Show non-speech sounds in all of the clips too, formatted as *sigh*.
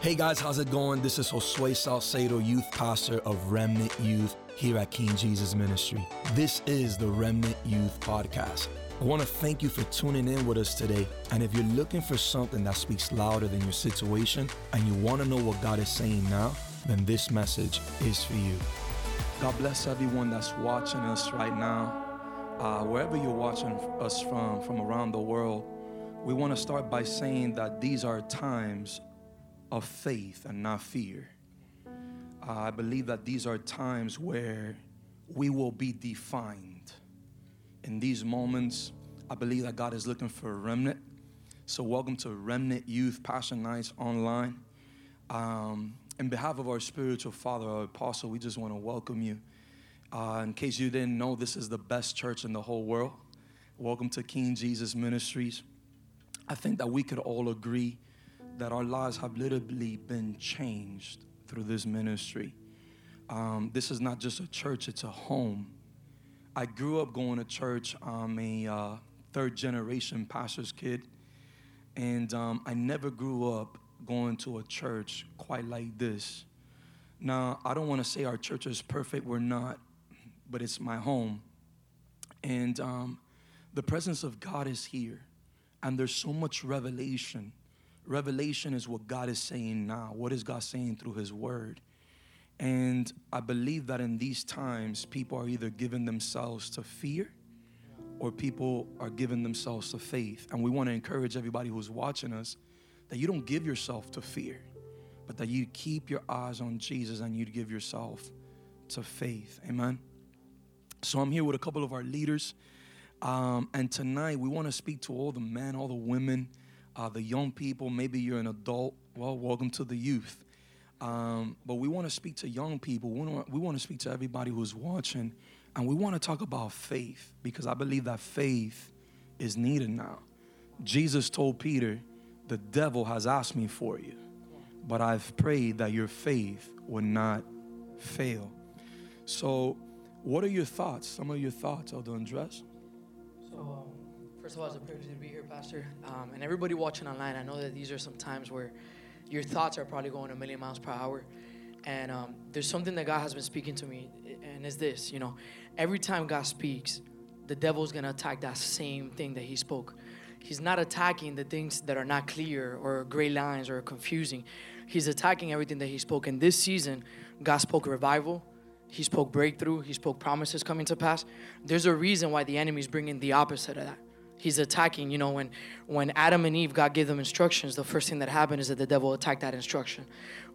Hey guys, how's it going? This is Josue Salcedo, youth pastor of Remnant Youth here at King Jesus Ministry. This is the Remnant Youth Podcast. I want to thank you for tuning in with us today. And if you're looking for something that speaks louder than your situation and you want to know what God is saying now, then this message is for you. God bless everyone that's watching us right now. Uh, wherever you're watching us from, from around the world, we want to start by saying that these are times of faith and not fear. Uh, I believe that these are times where we will be defined. In these moments, I believe that God is looking for a remnant. So, welcome to Remnant Youth Passion Nights online. Um, in behalf of our spiritual father, our apostle, we just want to welcome you. Uh, in case you didn't know, this is the best church in the whole world. Welcome to King Jesus Ministries. I think that we could all agree that our lives have literally been changed through this ministry. Um, this is not just a church, it's a home. I grew up going to church. I'm a uh, third generation pastor's kid. And um, I never grew up going to a church quite like this. Now, I don't want to say our church is perfect, we're not, but it's my home. And um, the presence of God is here. And there's so much revelation Revelation is what God is saying now. What is God saying through His Word? And I believe that in these times, people are either giving themselves to fear or people are giving themselves to faith. And we want to encourage everybody who's watching us that you don't give yourself to fear, but that you keep your eyes on Jesus and you give yourself to faith. Amen. So I'm here with a couple of our leaders. Um, and tonight we want to speak to all the men, all the women uh, the young people. Maybe you're an adult. Well, welcome to the youth. Um, but we want to speak to young people. We want, to speak to everybody who's watching. And we want to talk about faith because I believe that faith is needed now. Jesus told Peter, The devil has asked me for you, but I've prayed that your faith would not fail. So, what are your thoughts? Some of your thoughts, Elder Andres? So, um, First of all, it's a privilege to be here, Pastor. Um, and everybody watching online, I know that these are some times where your thoughts are probably going a million miles per hour. And um, there's something that God has been speaking to me, and it's this you know, every time God speaks, the devil's gonna attack that same thing that he spoke. He's not attacking the things that are not clear or gray lines or confusing. He's attacking everything that he spoke. In this season, God spoke revival, he spoke breakthrough, he spoke promises coming to pass. There's a reason why the enemy's bringing the opposite of that he's attacking you know when when adam and eve god gave them instructions the first thing that happened is that the devil attacked that instruction.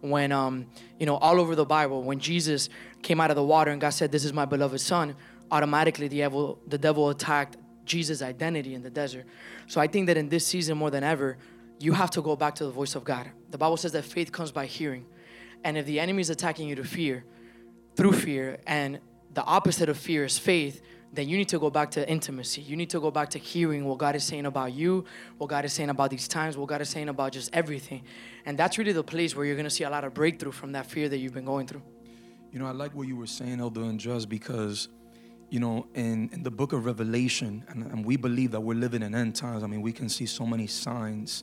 When um you know all over the bible when jesus came out of the water and god said this is my beloved son automatically the devil the devil attacked jesus identity in the desert. So i think that in this season more than ever you have to go back to the voice of god. The bible says that faith comes by hearing. And if the enemy is attacking you to fear through fear and the opposite of fear is faith then you need to go back to intimacy. You need to go back to hearing what God is saying about you, what God is saying about these times, what God is saying about just everything. And that's really the place where you're going to see a lot of breakthrough from that fear that you've been going through. You know, I like what you were saying, Elder Andres, because, you know, in, in the book of Revelation, and, and, we believe that we're living in end times. I mean, we can see so many signs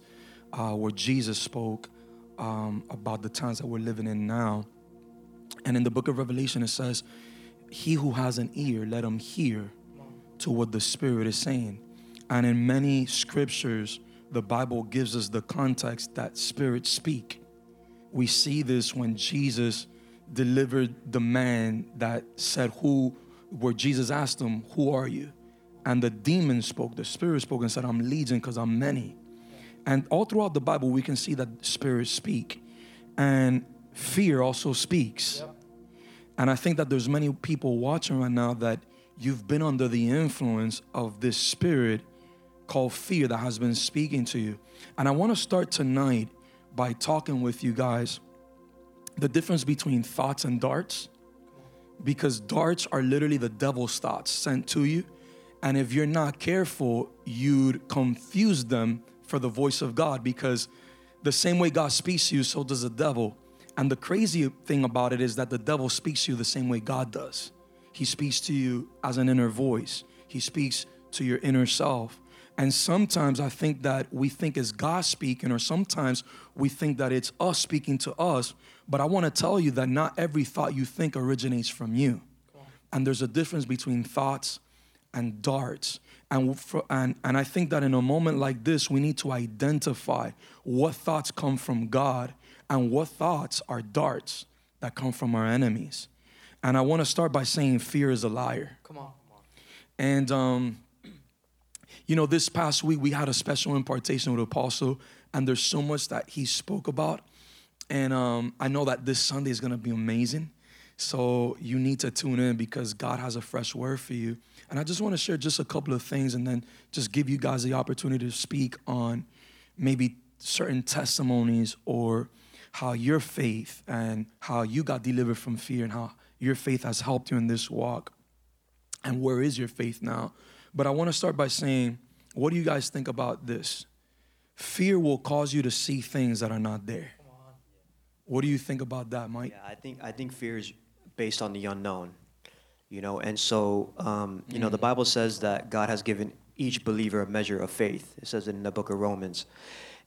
uh, where Jesus spoke um, about the times that we're living in now. And in the book of Revelation, it says, he who has an ear, let him hear to what the Spirit is saying. And in many scriptures, the Bible gives us the context that spirits speak. We see this when Jesus delivered the man that said, Who, where Jesus asked him, Who are you? And the demon spoke, the spirit spoke and said, I'm legion because I'm many. And all throughout the Bible, we can see that spirits speak. And fear also speaks. Yep. And I think that there's many people watching right now that you've been under the influence of this spirit called fear that has been speaking to you. And I want to start tonight by talking with you guys the difference between thoughts and darts because darts are literally the devil's thoughts sent to you. And if you're not careful, you'd confuse them for the voice of God because the same way God speaks to you, so does the devil. And the crazy thing about it is that the devil speaks to you the same way God does. He speaks to you as an inner voice, he speaks to your inner self. And sometimes I think that we think it's God speaking, or sometimes we think that it's us speaking to us. But I want to tell you that not every thought you think originates from you. And there's a difference between thoughts and darts. And, for, and, and I think that in a moment like this, we need to identify what thoughts come from God and what thoughts are darts that come from our enemies. And I want to start by saying fear is a liar. Come on. And, um, you know, this past week we had a special impartation with the Apostle, and there's so much that he spoke about. And um, I know that this Sunday is going to be amazing. So you need to tune in because God has a fresh word for you. And I just want to share just a couple of things and then just give you guys the opportunity to speak on maybe certain testimonies or how your faith and how you got delivered from fear and how your faith has helped you in this walk. And where is your faith now? But I want to start by saying, what do you guys think about this? Fear will cause you to see things that are not there. What do you think about that, Mike? Yeah, I think I think fear is based on the unknown, you know. And so, um, you know, the Bible says that God has given each believer a measure of faith. It says it in the book of Romans.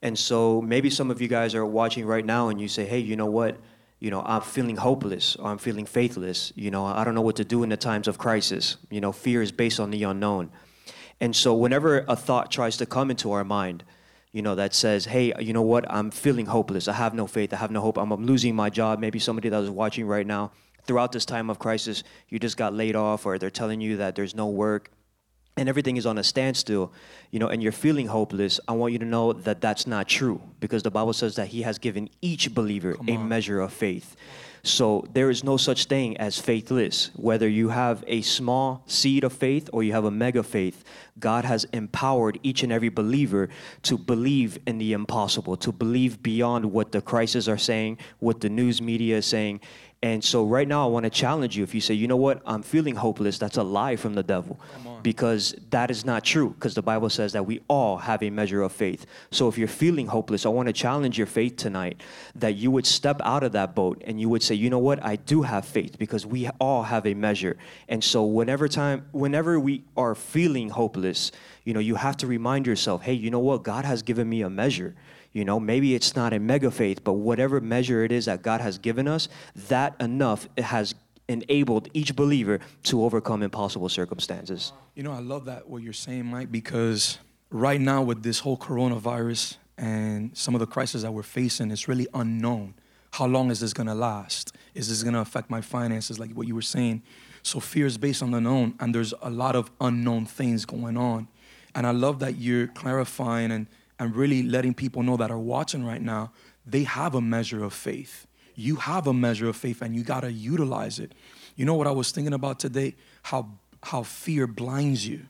And so, maybe some of you guys are watching right now, and you say, "Hey, you know what? You know, I'm feeling hopeless, or I'm feeling faithless. You know, I don't know what to do in the times of crisis. You know, fear is based on the unknown." And so, whenever a thought tries to come into our mind, you know, that says, hey, you know what, I'm feeling hopeless. I have no faith. I have no hope. I'm, I'm losing my job. Maybe somebody that is watching right now, throughout this time of crisis, you just got laid off, or they're telling you that there's no work and everything is on a standstill, you know, and you're feeling hopeless, I want you to know that that's not true because the Bible says that He has given each believer a measure of faith. So there is no such thing as faithless. Whether you have a small seed of faith or you have a mega faith, God has empowered each and every believer to believe in the impossible, to believe beyond what the crises are saying, what the news media is saying. And so right now I want to challenge you if you say, you know what, I'm feeling hopeless, that's a lie from the devil. Because that is not true, because the Bible says that we all have a measure of faith. So if you're feeling hopeless, I want to challenge your faith tonight that you would step out of that boat and you would say, you know what, I do have faith because we all have a measure. And so whenever time whenever we are feeling hopeless, you know, you have to remind yourself, hey, you know what, God has given me a measure. You know, maybe it's not a mega faith, but whatever measure it is that God has given us, that enough has enabled each believer to overcome impossible circumstances. You know, I love that what you're saying, Mike, because right now with this whole coronavirus and some of the crises that we're facing, it's really unknown. How long is this gonna last? Is this gonna affect my finances, like what you were saying? So fear is based on the known, and there's a lot of unknown things going on. And I love that you're clarifying and and really letting people know that are watching right now, they have a measure of faith. You have a measure of faith and you got to utilize it. You know what I was thinking about today? How how fear blinds you.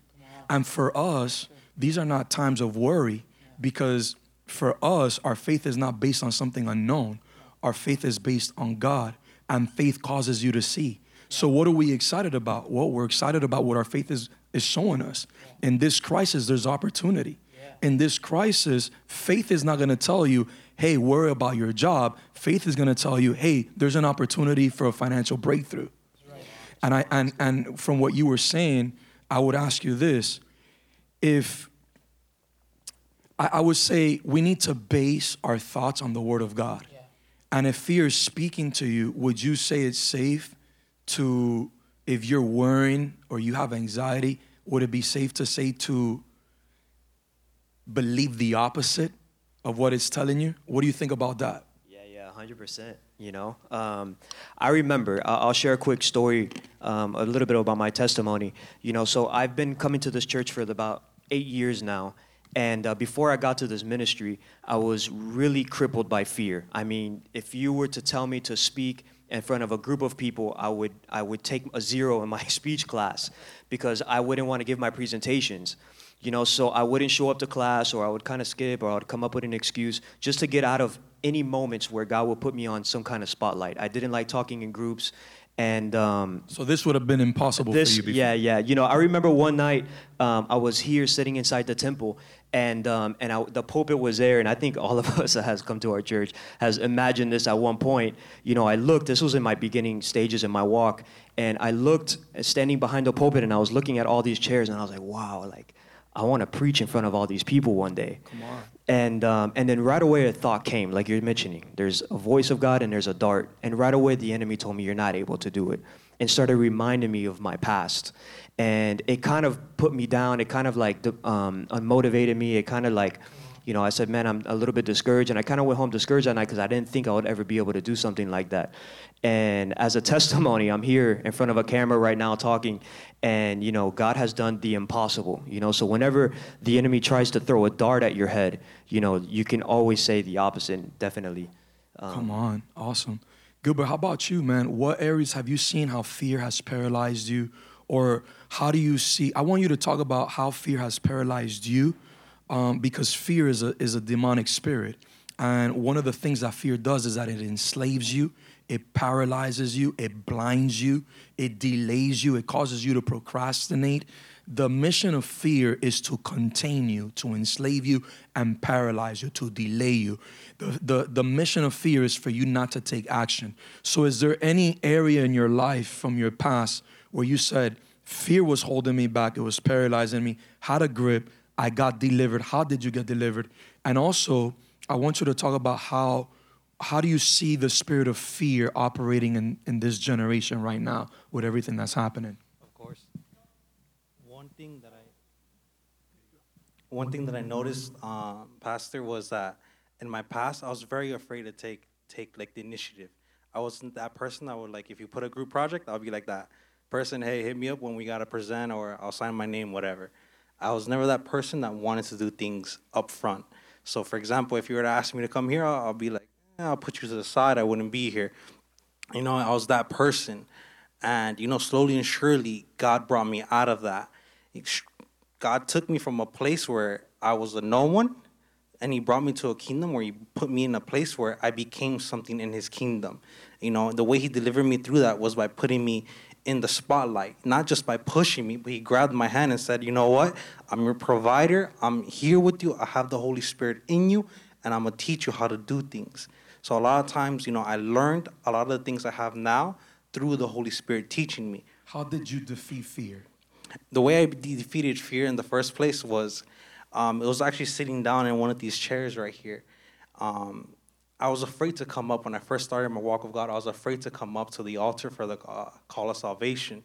And for us, these are not times of worry because for us, our faith is not based on something unknown. Our faith is based on God, and faith causes you to see. So, what are we excited about? Well, we're excited about what our faith is, is showing us. In this crisis, there's opportunity in this crisis, faith is not going to tell you, hey, worry about your job. Faith is going to tell you, hey, there's an opportunity for a financial breakthrough. Right. And I and and from what you were saying, I would ask you this: if I, I would say we need to base our thoughts on the Word of God, yeah. and if fear is speaking to you, would you say it's safe to, if you're worrying or you have anxiety, would it be safe to say to believe the opposite of what it's telling you? What do you think about that? Yeah, yeah, 100%. You know, um, I remember, I'll share a quick story, um, a little bit about my testimony. You know, so I've been coming to this church for about eight years now. And uh, before I got to this ministry, I was really crippled by fear. I mean, if you were to tell me to speak in front of a group of people, I would, I would take a zero in my *laughs* speech class because I wouldn't want to give my presentations you know so i wouldn't show up to class or i would kind of skip or i would come up with an excuse just to get out of any moments where god would put me on some kind of spotlight. I didn't like talking in groups and um, so this would have been impossible this, for you before. yeah yeah. You know i remember one night um, i was here sitting inside the temple and um, and I, the pulpit was there and i think all of *laughs* us that has come to our church has imagined this at one point. You know i looked this was in my beginning stages in my walk and i looked standing behind the pulpit and i was looking at all these chairs and i was like wow like I want to preach in front of all these people one day. Come on. And um, and then right away a thought came, like you're mentioning. There's a voice of God and there's a dart. And right away the enemy told me you're not able to do it, and started reminding me of my past. And it kind of put me down. It kind of like um, unmotivated me. It kind of like, you know, I said, man, I'm a little bit discouraged. And I kind of went home discouraged that night because I didn't think I would ever be able to do something like that. And as a *laughs* testimony, I'm here in front of a camera right now talking, and you know, God has done the impossible. You know, so whenever the enemy tries to throw a dart at your head, you know, you can always say the opposite. Definitely. Um, Come on, awesome, Gilbert. How about you, man? What areas have you seen how fear has paralyzed you, or how do you see? I want you to talk about how fear has paralyzed you, um, because fear is a is a demonic spirit, and one of the things that fear does is that it enslaves you it paralyzes you, it blinds you, it delays you, it causes you to procrastinate. The mission of fear is to contain you, to enslave you, and paralyze you, to delay you. The, the, the mission of fear is for you not to take action. So, is there any area in your life from your past where you said, Fear was holding me back, it was paralyzing me, had a grip, I got delivered? How did you get delivered? And also, I want you to talk about how how do you see the spirit of fear operating in, in this generation right now with everything that's happening? Of course. One thing that I one thing that I noticed, um, Pastor, was that in my past I was very afraid to take take like the initiative. I wasn't that person that would like if you put a group project, I'll be like that person. Hey, hit me up when we gotta present, or I'll sign my name, whatever. I was never that person that wanted to do things up front. So, for example, if you were to ask me to come here, I'll, I'll be like, I'll put you to the side. I wouldn't be here. You know, I was that person. And, you know, slowly and surely, God brought me out of that. God took me from a place where I was a no one, and He brought me to a kingdom where He put me in a place where I became something in His kingdom. You know, the way He delivered me through that was by putting me in the spotlight, not just by pushing me, but He grabbed my hand and said, You know what? I'm your provider. I'm here with you. I have the Holy Spirit in you, and I'm going to teach you how to do things. So a lot of times, you know, I learned a lot of the things I have now through the Holy Spirit teaching me. How did you defeat fear? The way I defeated fear in the first place was um, it was actually sitting down in one of these chairs right here. Um, I was afraid to come up when I first started my walk with God. I was afraid to come up to the altar for the uh, call of salvation.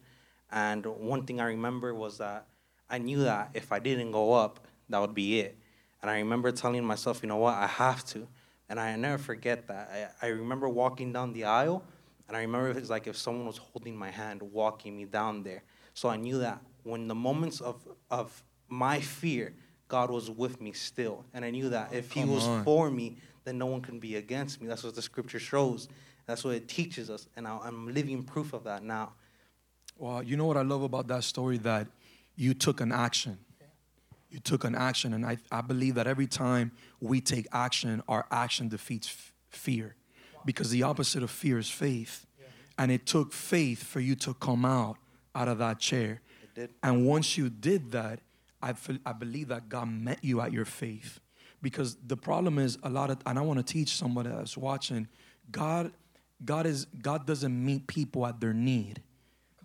And one thing I remember was that I knew that if I didn't go up, that would be it. And I remember telling myself, you know what, I have to. And I never forget that. I, I remember walking down the aisle, and I remember it was like if someone was holding my hand, walking me down there. So I knew that when the moments of, of my fear, God was with me still. And I knew that if He was on. for me, then no one can be against me. That's what the scripture shows. That's what it teaches us. And I'm living proof of that now. Well, you know what I love about that story? That you took an action you took an action. And I, I believe that every time we take action, our action defeats f- fear. Because the opposite of fear is faith. And it took faith for you to come out out of that chair. And once you did that, I, feel, I believe that God met you at your faith. Because the problem is a lot of, and I want to teach somebody that's watching, God, God is God doesn't meet people at their need.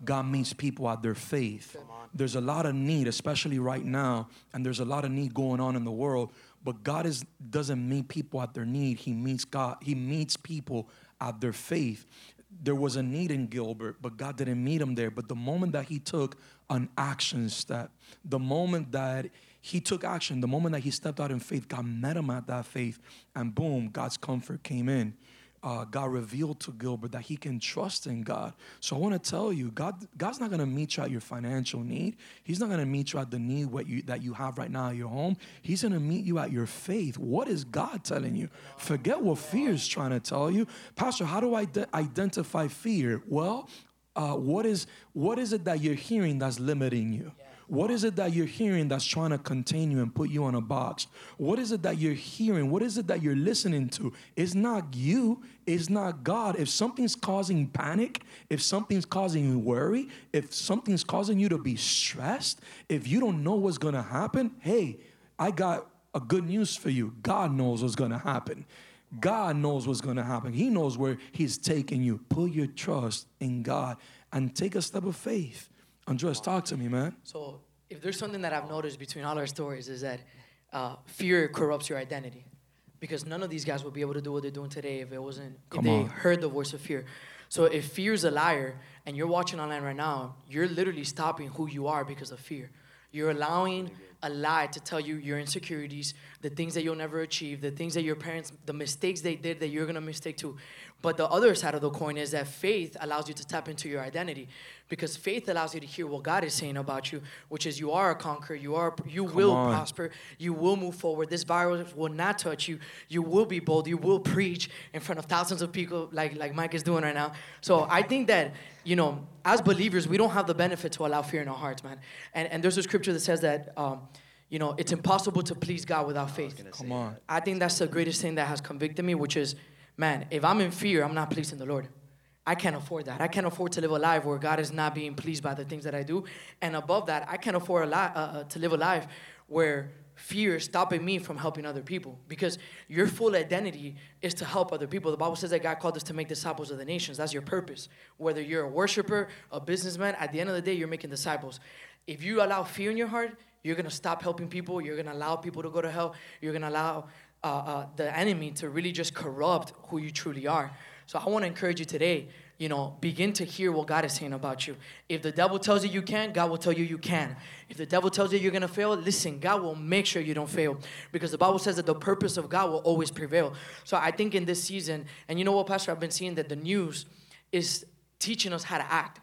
God meets people at their faith. There's a lot of need, especially right now, and there's a lot of need going on in the world. But God is doesn't meet people at their need. He meets God. He meets people at their faith. There was a need in Gilbert, but God didn't meet him there. But the moment that he took an action step, the moment that he took action, the moment that he stepped out in faith, God met him at that faith, and boom, God's comfort came in uh, God revealed to Gilbert that he can trust in God. So I want to tell you, God, God's not going to meet you at your financial need. He's not going to meet you at the need what you, that you have right now at your home. He's going to meet you at your faith. What is God telling you? Forget what fear is trying to tell you. Pastor, how do I de- identify fear? Well, uh, what is what is it that you're hearing that's limiting you? What is it that you're hearing that's trying to contain you and put you on a box? What is it that you're hearing? What is it that you're listening to? It's not you, it's not God. If something's causing panic, if something's causing worry, if something's causing you to be stressed, if you don't know what's gonna happen, hey, I got a good news for you. God knows what's gonna happen. God knows what's gonna happen. He knows where He's taking you. Put your trust in God and take a step of faith. Andres, talk to me, man. So if there's something that I've noticed between all our stories is that uh, fear corrupts your identity. Because none of these guys would be able to do what they're doing today if it wasn't if Come they on. heard the voice of fear. So if fear is a liar and you're watching online right now, you're literally stopping who you are because of fear. You're allowing a lie to tell you your insecurities, the things that you'll never achieve, the things that your parents, the mistakes they did that you're gonna mistake too. But the other side of the coin is that faith allows you to tap into your identity, because faith allows you to hear what God is saying about you, which is you are a conqueror, you are, you will on. prosper, you will move forward. This virus will not touch you. You will be bold. You will preach in front of thousands of people, like like Mike is doing right now. So I think that you know, as believers, we don't have the benefit to allow fear in our hearts, man. And and there's a scripture that says that. Um, you know, it's impossible to please God without faith. Come on. I think that's the greatest thing that has convicted me, which is, man, if I'm in fear, I'm not pleasing the Lord. I can't afford that. I can't afford to live a life where God is not being pleased by the things that I do. And above that, I can't afford a li- uh, uh, to live a life where fear is stopping me from helping other people. Because your full identity is to help other people. The Bible says that God called us to make disciples of the nations. That's your purpose. Whether you're a worshiper, a businessman, at the end of the day, you're making disciples. If you allow fear in your heart, you're gonna stop helping people. You're gonna allow people to go to hell. You're gonna allow uh, uh, the enemy to really just corrupt who you truly are. So I want to encourage you today. You know, begin to hear what God is saying about you. If the devil tells you you can, God will tell you you can. If the devil tells you you're gonna fail, listen. God will make sure you don't fail, because the Bible says that the purpose of God will always prevail. So I think in this season, and you know what, Pastor, I've been seeing that the news is teaching us how to act.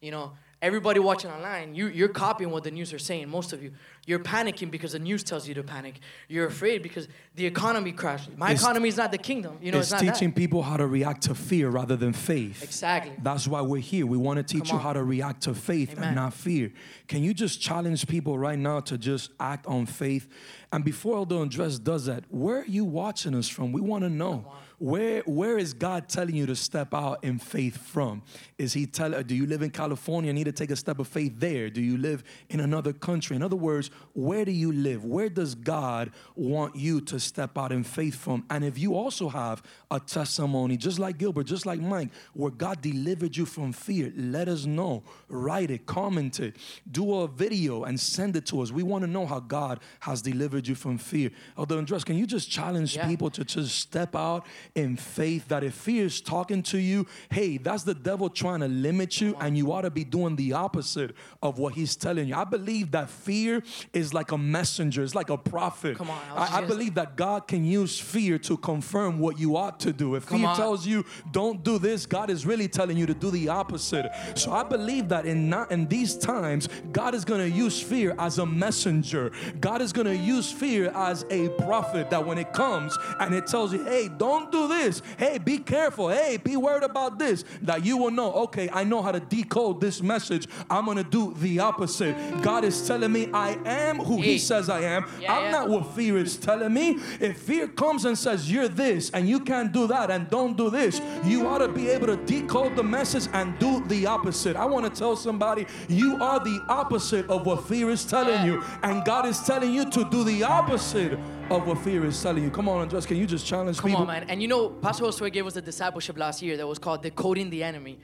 You know, everybody watching online, you, you're copying what the news are saying, most of you. You're panicking because the news tells you to panic. You're afraid because the economy crashed. My It's- economy is not the kingdom. You know, it's it's, not teaching that. people how to react to fear rather than faith. Exactly. That's why we're here. We want to teach you how to react to faith Amen. and not fear. Can you just challenge people right now to just act on faith? And before Elder Andres does that, where are you watching us from? We want to know. Where where is God telling you to step out in faith from? Is He telling? Uh, do you live in California? Need to take a step of faith there? Do you live in another country? In other words, where do you live? Where does God want you to step out in faith from? And if you also have a testimony, just like Gilbert, just like Mike, where God delivered you from fear, let us know. Write it, comment it, do a video, and send it to us. We want to know how God has delivered you from fear. Elder Andres, can you just challenge Yeah. people to just step out in faith that if fear is talking to you, hey, that's the devil trying to limit you, and you ought to be doing the opposite of what he's telling you. I believe that fear is like a messenger, it's like a prophet. Come on, I I, I believe that God can use fear to confirm what you ought to do. If Come fear on. tells you don't do this, God is really telling you to do the opposite. So I believe that in not in these times, God is going to use fear as a messenger. God is going to use fear as a prophet. That when it comes and it tells you, "Hey, don't do this. Hey, be careful. Hey, be worried about this," that you will know. Okay, I know how to decode this message. I'm going to do the opposite. God is telling me I am who He says I am. Yeah, I'm yeah. not what fear is telling me. If fear comes and says you're this and you can't do that and don't do this, you ought to be able to decode the message and do the opposite. I want to tell somebody you are the opposite of what fear is telling you, and God is telling you to do the opposite of what fear is telling you. Come on, Andres, can you just challenge Come people? on, man. And you know, Pastor Josue gave us a discipleship last year that was called Decoding the Enemy.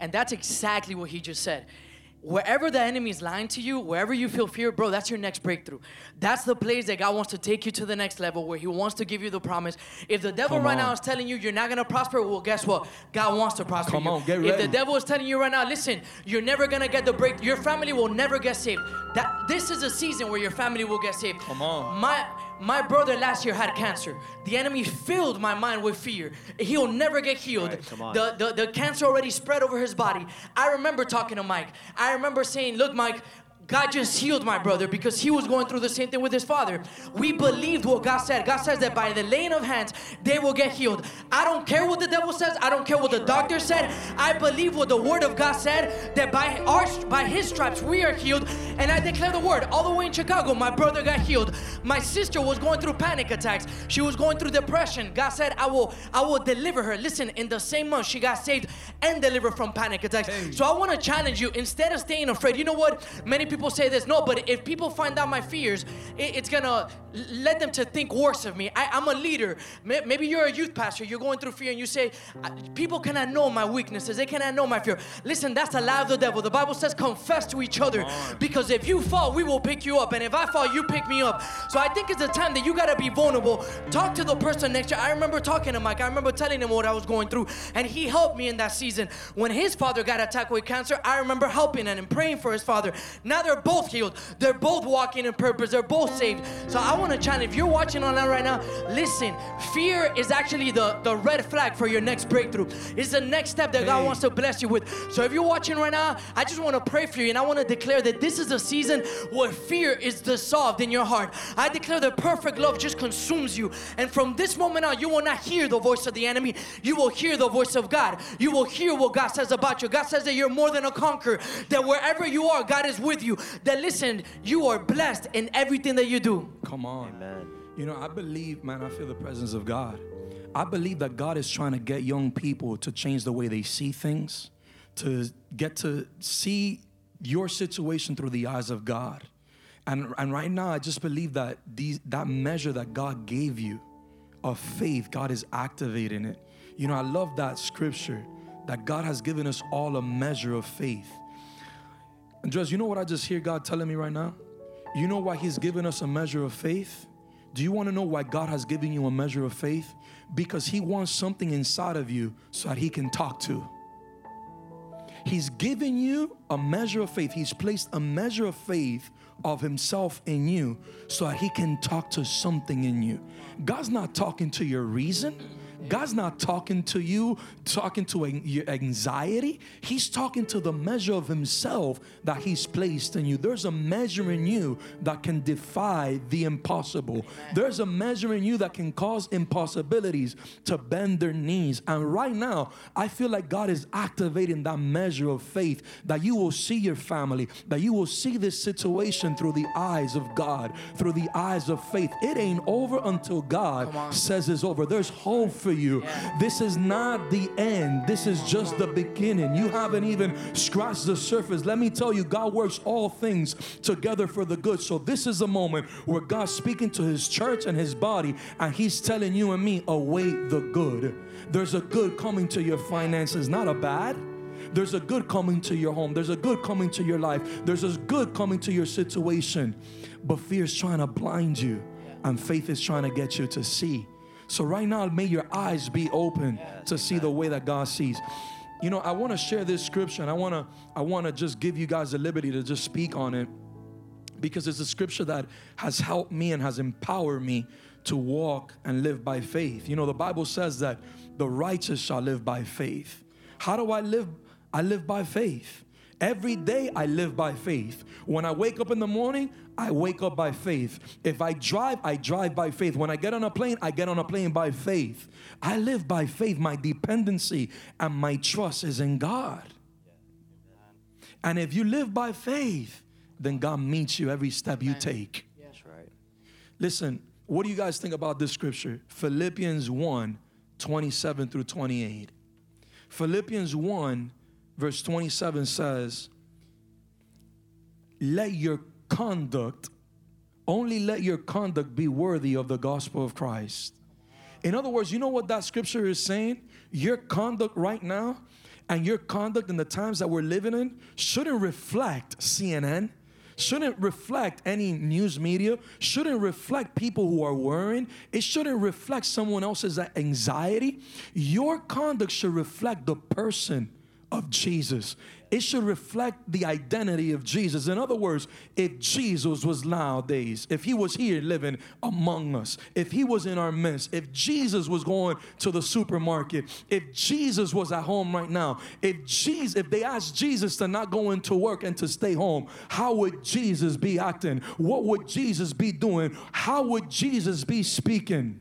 And that's exactly what he just said. Wherever the enemy is lying to you, wherever you feel fear, bro, that's your next breakthrough. That's the place that God wants to take you to the next level where He wants to give you the promise. If the devil Come right on. now is telling you you're not gonna prosper, well, guess what? God wants to prosper Come you. on, get ready. if the devil is telling you right now, listen, you're never gonna get the break, your family will never get saved. That this is a season where your family will get saved. Come on. My my brother last year had cancer. The enemy filled my mind with fear. He'll never get healed. Right. The, the, the cancer already spread over his body. I remember talking to Mike. I remember saying, Look, Mike, God just healed my brother because he was going through the same thing with his father. We believed what God said. God says that by the laying of hands, they will get healed. I don't care what the devil says. I don't care what the doctor said. I believe what the word of God said that by our by his stripes we are healed. And I declare the word. All the way in Chicago, my brother got healed. My sister was going through panic attacks. She was going through depression. God said, I will I will deliver her. Listen, in the same month she got saved and delivered from panic attacks. So I want to challenge you instead of staying afraid. You know what? Many people people say this. No, but if people find out my fears, it, it's gonna let them to think worse of me. I, am a leader. Maybe you're a youth pastor. You're going through fear, and you say, people cannot know my weaknesses. They cannot know my fear. Listen, that's a lie of the devil. The Bible says, confess to each other, because if you fall, we will pick you up, and if I fall, you pick me up. So I think it's a time that you gotta be vulnerable. Talk to the person next to you. I remember talking to Mike. I remember telling him what I was going through, and he helped me in that season. When his father got attacked with cancer, I remember helping and praying for his father. Now they're both healed. They're both walking in purpose. They're both saved. So I want to challenge if you're watching online right now, listen, fear is actually the, the red flag for your next breakthrough. It's the next step that hey. God wants to bless you with. So if you're watching right now, I just want to pray for you and I want to declare that this is a season where fear is dissolved in your heart. I declare that perfect love just consumes you. And from this moment on, you will not hear the voice of the enemy. You will hear the voice of God. You will hear what God says about you. God says that you're more than a conqueror, that wherever you are, God is with you. That listen, you are blessed in everything that you do. Come on. Amen. You know, I believe, man, I feel the presence of God. I believe that God is trying to get young people to change the way they see things, to get to see your situation through the eyes of God. And, and right now, I just believe that these, that measure that God gave you of faith, God is activating it. You know, I love that scripture that God has given us all a measure of faith. Andres, you know what I just hear God telling me right now? You know why He's given us a measure of faith? Do you want to know why God has given you a measure of faith? Because He wants something inside of you so that He can talk to. He's given you a measure of faith. He's placed a measure of faith of Himself in you so that He can talk to something in you. God's not talking to your reason. God's not talking to you, talking to your anxiety. He's talking to the measure of Himself that He's placed in you. There's a measure in you that can defy the impossible. There's a measure in you that can cause impossibilities to bend their knees. And right now, I feel like God is activating that measure of faith that you will see your family, that you will see this situation through the eyes of God, through the eyes of faith. It ain't over until God says it's over. There's hope for you. Yeah. This is not the end, this is just the beginning. You haven't even scratched the surface. Let me tell you, God works all things together for the good. So, this is a moment where God's speaking to His church and His body, and He's telling you and me, await the good. There's a good coming to your finances, not a bad. There's a good coming to your home. There's a good coming to your life. There's a good coming to your situation. But fear is trying to blind you, and faith is trying to get you to see. So right now, may your eyes be open yes, to see the way that God sees. You know, I want to share this scripture and I want to I want to just give you guys the liberty to just speak on it because it's a scripture that has helped me and has empowered me to walk and live by faith. You know, the Bible says that the righteous shall live by faith. How do I live? I live by faith. Every day I live by faith. When I wake up in the morning, I wake up by faith. If I drive, I drive by faith. When I get on a plane, I get on a plane by faith. I live by faith. My dependency and my trust is in God. And if you live by faith, then God meets you every step you take. That's right. Listen, what do you guys think about this scripture? Philippians 1 27 through 28. Philippians 1 verse 27 says, Let your conduct, only let your conduct be worthy of the gospel of Christ. In other words, you know what that scripture is saying? Your conduct right now and your conduct in the times that we're living in shouldn't reflect CNN, shouldn't reflect any news media, shouldn't reflect people who are worrying. It shouldn't reflect someone else's anxiety. Your conduct should reflect the person of Jesus. It should reflect the identity of Jesus. In other words, if Jesus was nowadays, if he was here living among us, if he was in our midst, if Jesus was going to the supermarket, if Jesus was at home right now, if Jesus, if they asked Jesus to not go into work and to stay home, how would Jesus be acting? What would Jesus be doing? How would Jesus be speaking?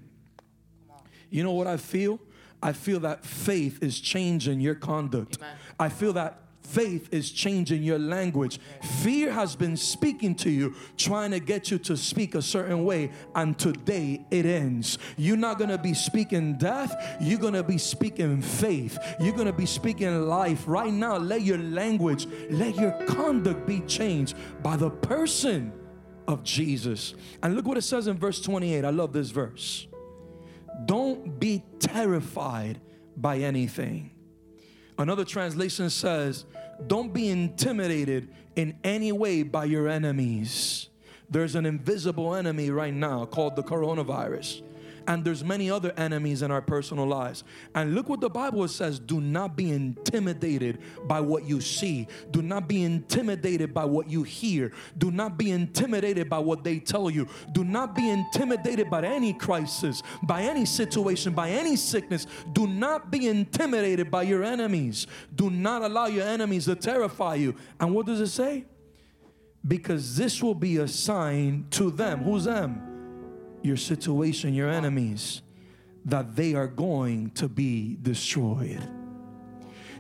You know what I feel? I feel that faith is changing your conduct. Amen. I feel that Faith is changing your language. Fear has been speaking to you, trying to get you to speak a certain way, and today it ends. You're not gonna be speaking death, you're gonna be speaking faith. You're gonna be speaking life. Right now, let your language, let your conduct be changed by the person of Jesus. And look what it says in verse 28. I love this verse. Don't be terrified by anything. Another translation says, Don't be intimidated in any way by your enemies. There's an invisible enemy right now called the coronavirus and there's many other enemies in our personal lives. And look what the Bible says, do not be intimidated by what you see. Do not be intimidated by what you hear. Do not be intimidated by what they tell you. Do not be intimidated by any crisis, by any situation, by any sickness. Do not be intimidated by your enemies. Do not allow your enemies to terrify you. And what does it say? Because this will be a sign to them. Who's them? Your situation, your enemies, that they are going to be destroyed.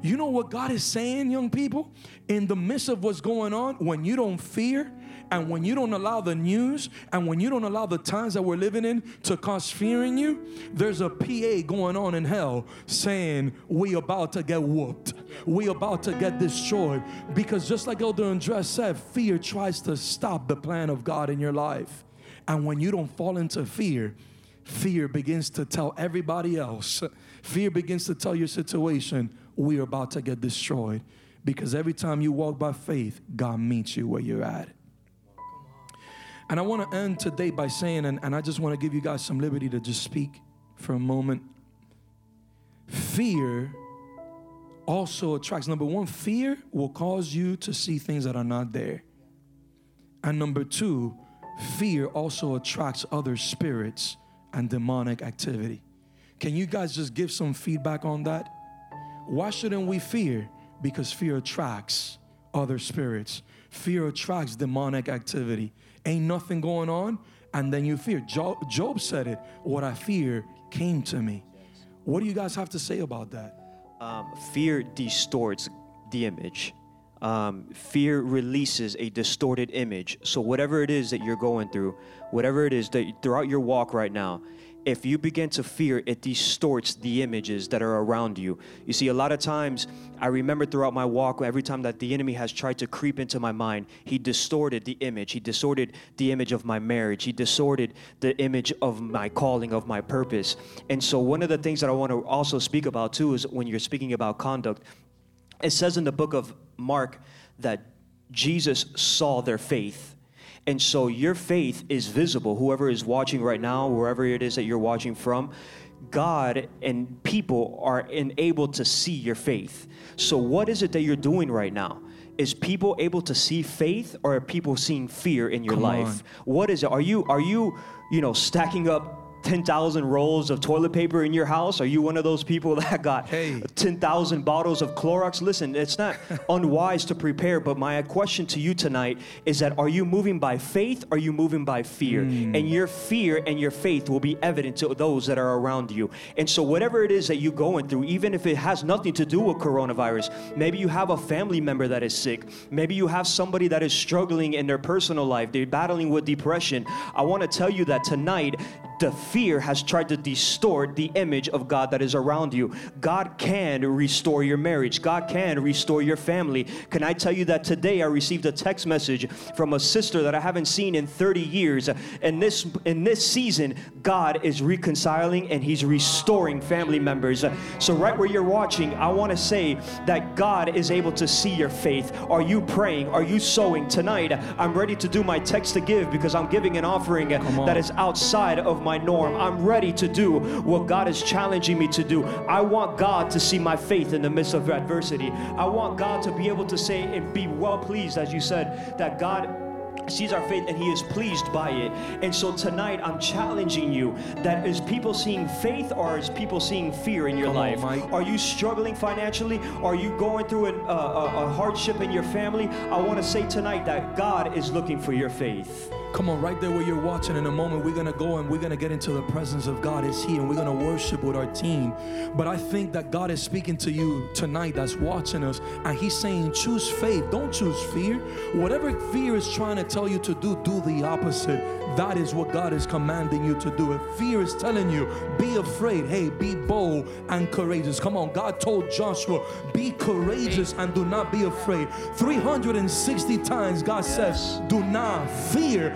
You know what God is saying, young people? In the midst of what's going on, when you don't fear and when you don't allow the news and when you don't allow the times that we're living in to cause fear in you, there's a PA going on in hell saying, We about to get whooped. We about to get destroyed. Because just like Elder Andres said, fear tries to stop the plan of God in your life. And when you don't fall into fear, fear begins to tell everybody else, fear begins to tell your situation, we're about to get destroyed. Because every time you walk by faith, God meets you where you're at. And I want to end today by saying, and, and I just want to give you guys some liberty to just speak for a moment. Fear also attracts, number one, fear will cause you to see things that are not there. And number two, fear also attracts other spirits and demonic activity. Can you guys just give some feedback on that? Why shouldn't we fear? Because fear attracts other spirits. Fear attracts demonic activity. Ain't nothing going on, and then you fear. Job said it. What I fear came to me. What do you guys have to say about that? Um, fear distorts the image um, fear releases a distorted image. So, whatever it is that you're going through, whatever it is that throughout your walk right now, if you begin to fear, it distorts the images that are around you. You see, a lot of times, I remember throughout my walk, every time that the enemy has tried to creep into my mind, he distorted the image. He distorted the image of my marriage. He distorted the image of my calling, of my purpose. And so, one of the things that I want to also speak about too is when you're speaking about conduct, it says in the book of Mark that Jesus saw their faith. And so your faith is visible. Whoever is watching right now, wherever it is that you're watching from, God and people are enabled to see your faith. So, what is it that you're doing right now? Is people able to see faith, or are people seeing fear in your Come life? On. What is it? Are you are you you know stacking up 10,000 rolls of toilet paper in your house? Are you one of those people *laughs* that got hey. 10,000 bottles of Clorox? Listen, it's not *laughs* unwise to prepare, but my question to you tonight is that are you moving by faith or are you moving by fear? Mm. And your fear and your faith will be evident to those that are around you. And so, whatever it is that you're going through, even if it has nothing to do with coronavirus, maybe you have a family member that is sick, maybe you have somebody that is struggling in their personal life, they're battling with depression. I want to tell you that tonight, the fear has tried to distort the image of God that is around you. God can restore your marriage, God can restore your family. Can I tell you that today I received a text message from a sister that I haven't seen in 30 years. And this in this season, God is reconciling and He's restoring family members. So, right where you're watching, I want to say that God is able to see your faith. Are you praying? Are you sowing? Tonight, I'm ready to do my text to give because I'm giving an offering that is outside of my my norm. I'm ready to do what God is challenging me to do. I want God to see my faith in the midst of adversity. I want God to be able to say and be well pleased, as you said, that God sees our faith and he is pleased by it. And so tonight I'm challenging you that is people seeing faith or is people seeing fear in your Come life? On, are you struggling financially? Are you going through an, uh, a, a hardship in your family? I want to say tonight that God is looking for your faith. Come on, right there where you're watching. In a moment, we're gonna go and we're gonna get into the presence of God is here, and we're gonna worship with our team. But I think that God is speaking to you tonight that's watching us, and He's saying, choose faith, don't choose fear. Whatever fear is trying to tell you to do, do the opposite. That is what God is commanding you to do. If fear is telling you, be afraid, hey, be bold and courageous. Come on, God told Joshua, be courageous and do not be afraid. 360 times God says, do not fear.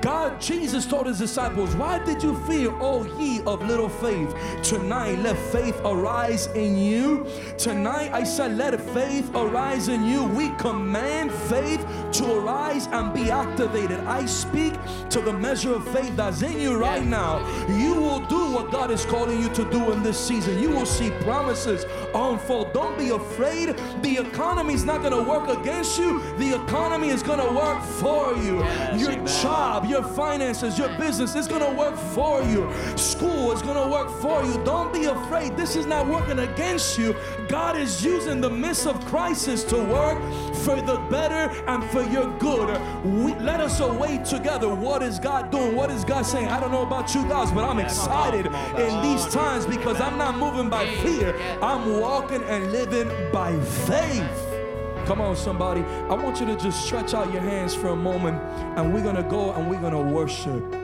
God, Jesus told his disciples, Why did you fear, O ye of little faith? Tonight, let faith arise in you. Tonight, I said, Let faith arise in you. We command faith to arise and be activated. I speak to the measure of faith that's in you right now. You will do what God is calling you to do in this season. You will see promises unfold. Don't be afraid. The economy is not going to work against you, the economy is going to work for you. Your job, your finances, your business is going to work for you. School is going to work for you. Don't be afraid. This is not working against you. God is using the midst of crisis to work for the better and for your good. We, let us await together. What is God doing? What is God saying? I don't know about you guys, but I'm excited in these times because I'm not moving by fear. I'm walking and living by faith. Come on, somebody. I want you to just stretch out your hands for a moment and we're going to go and we're going to worship.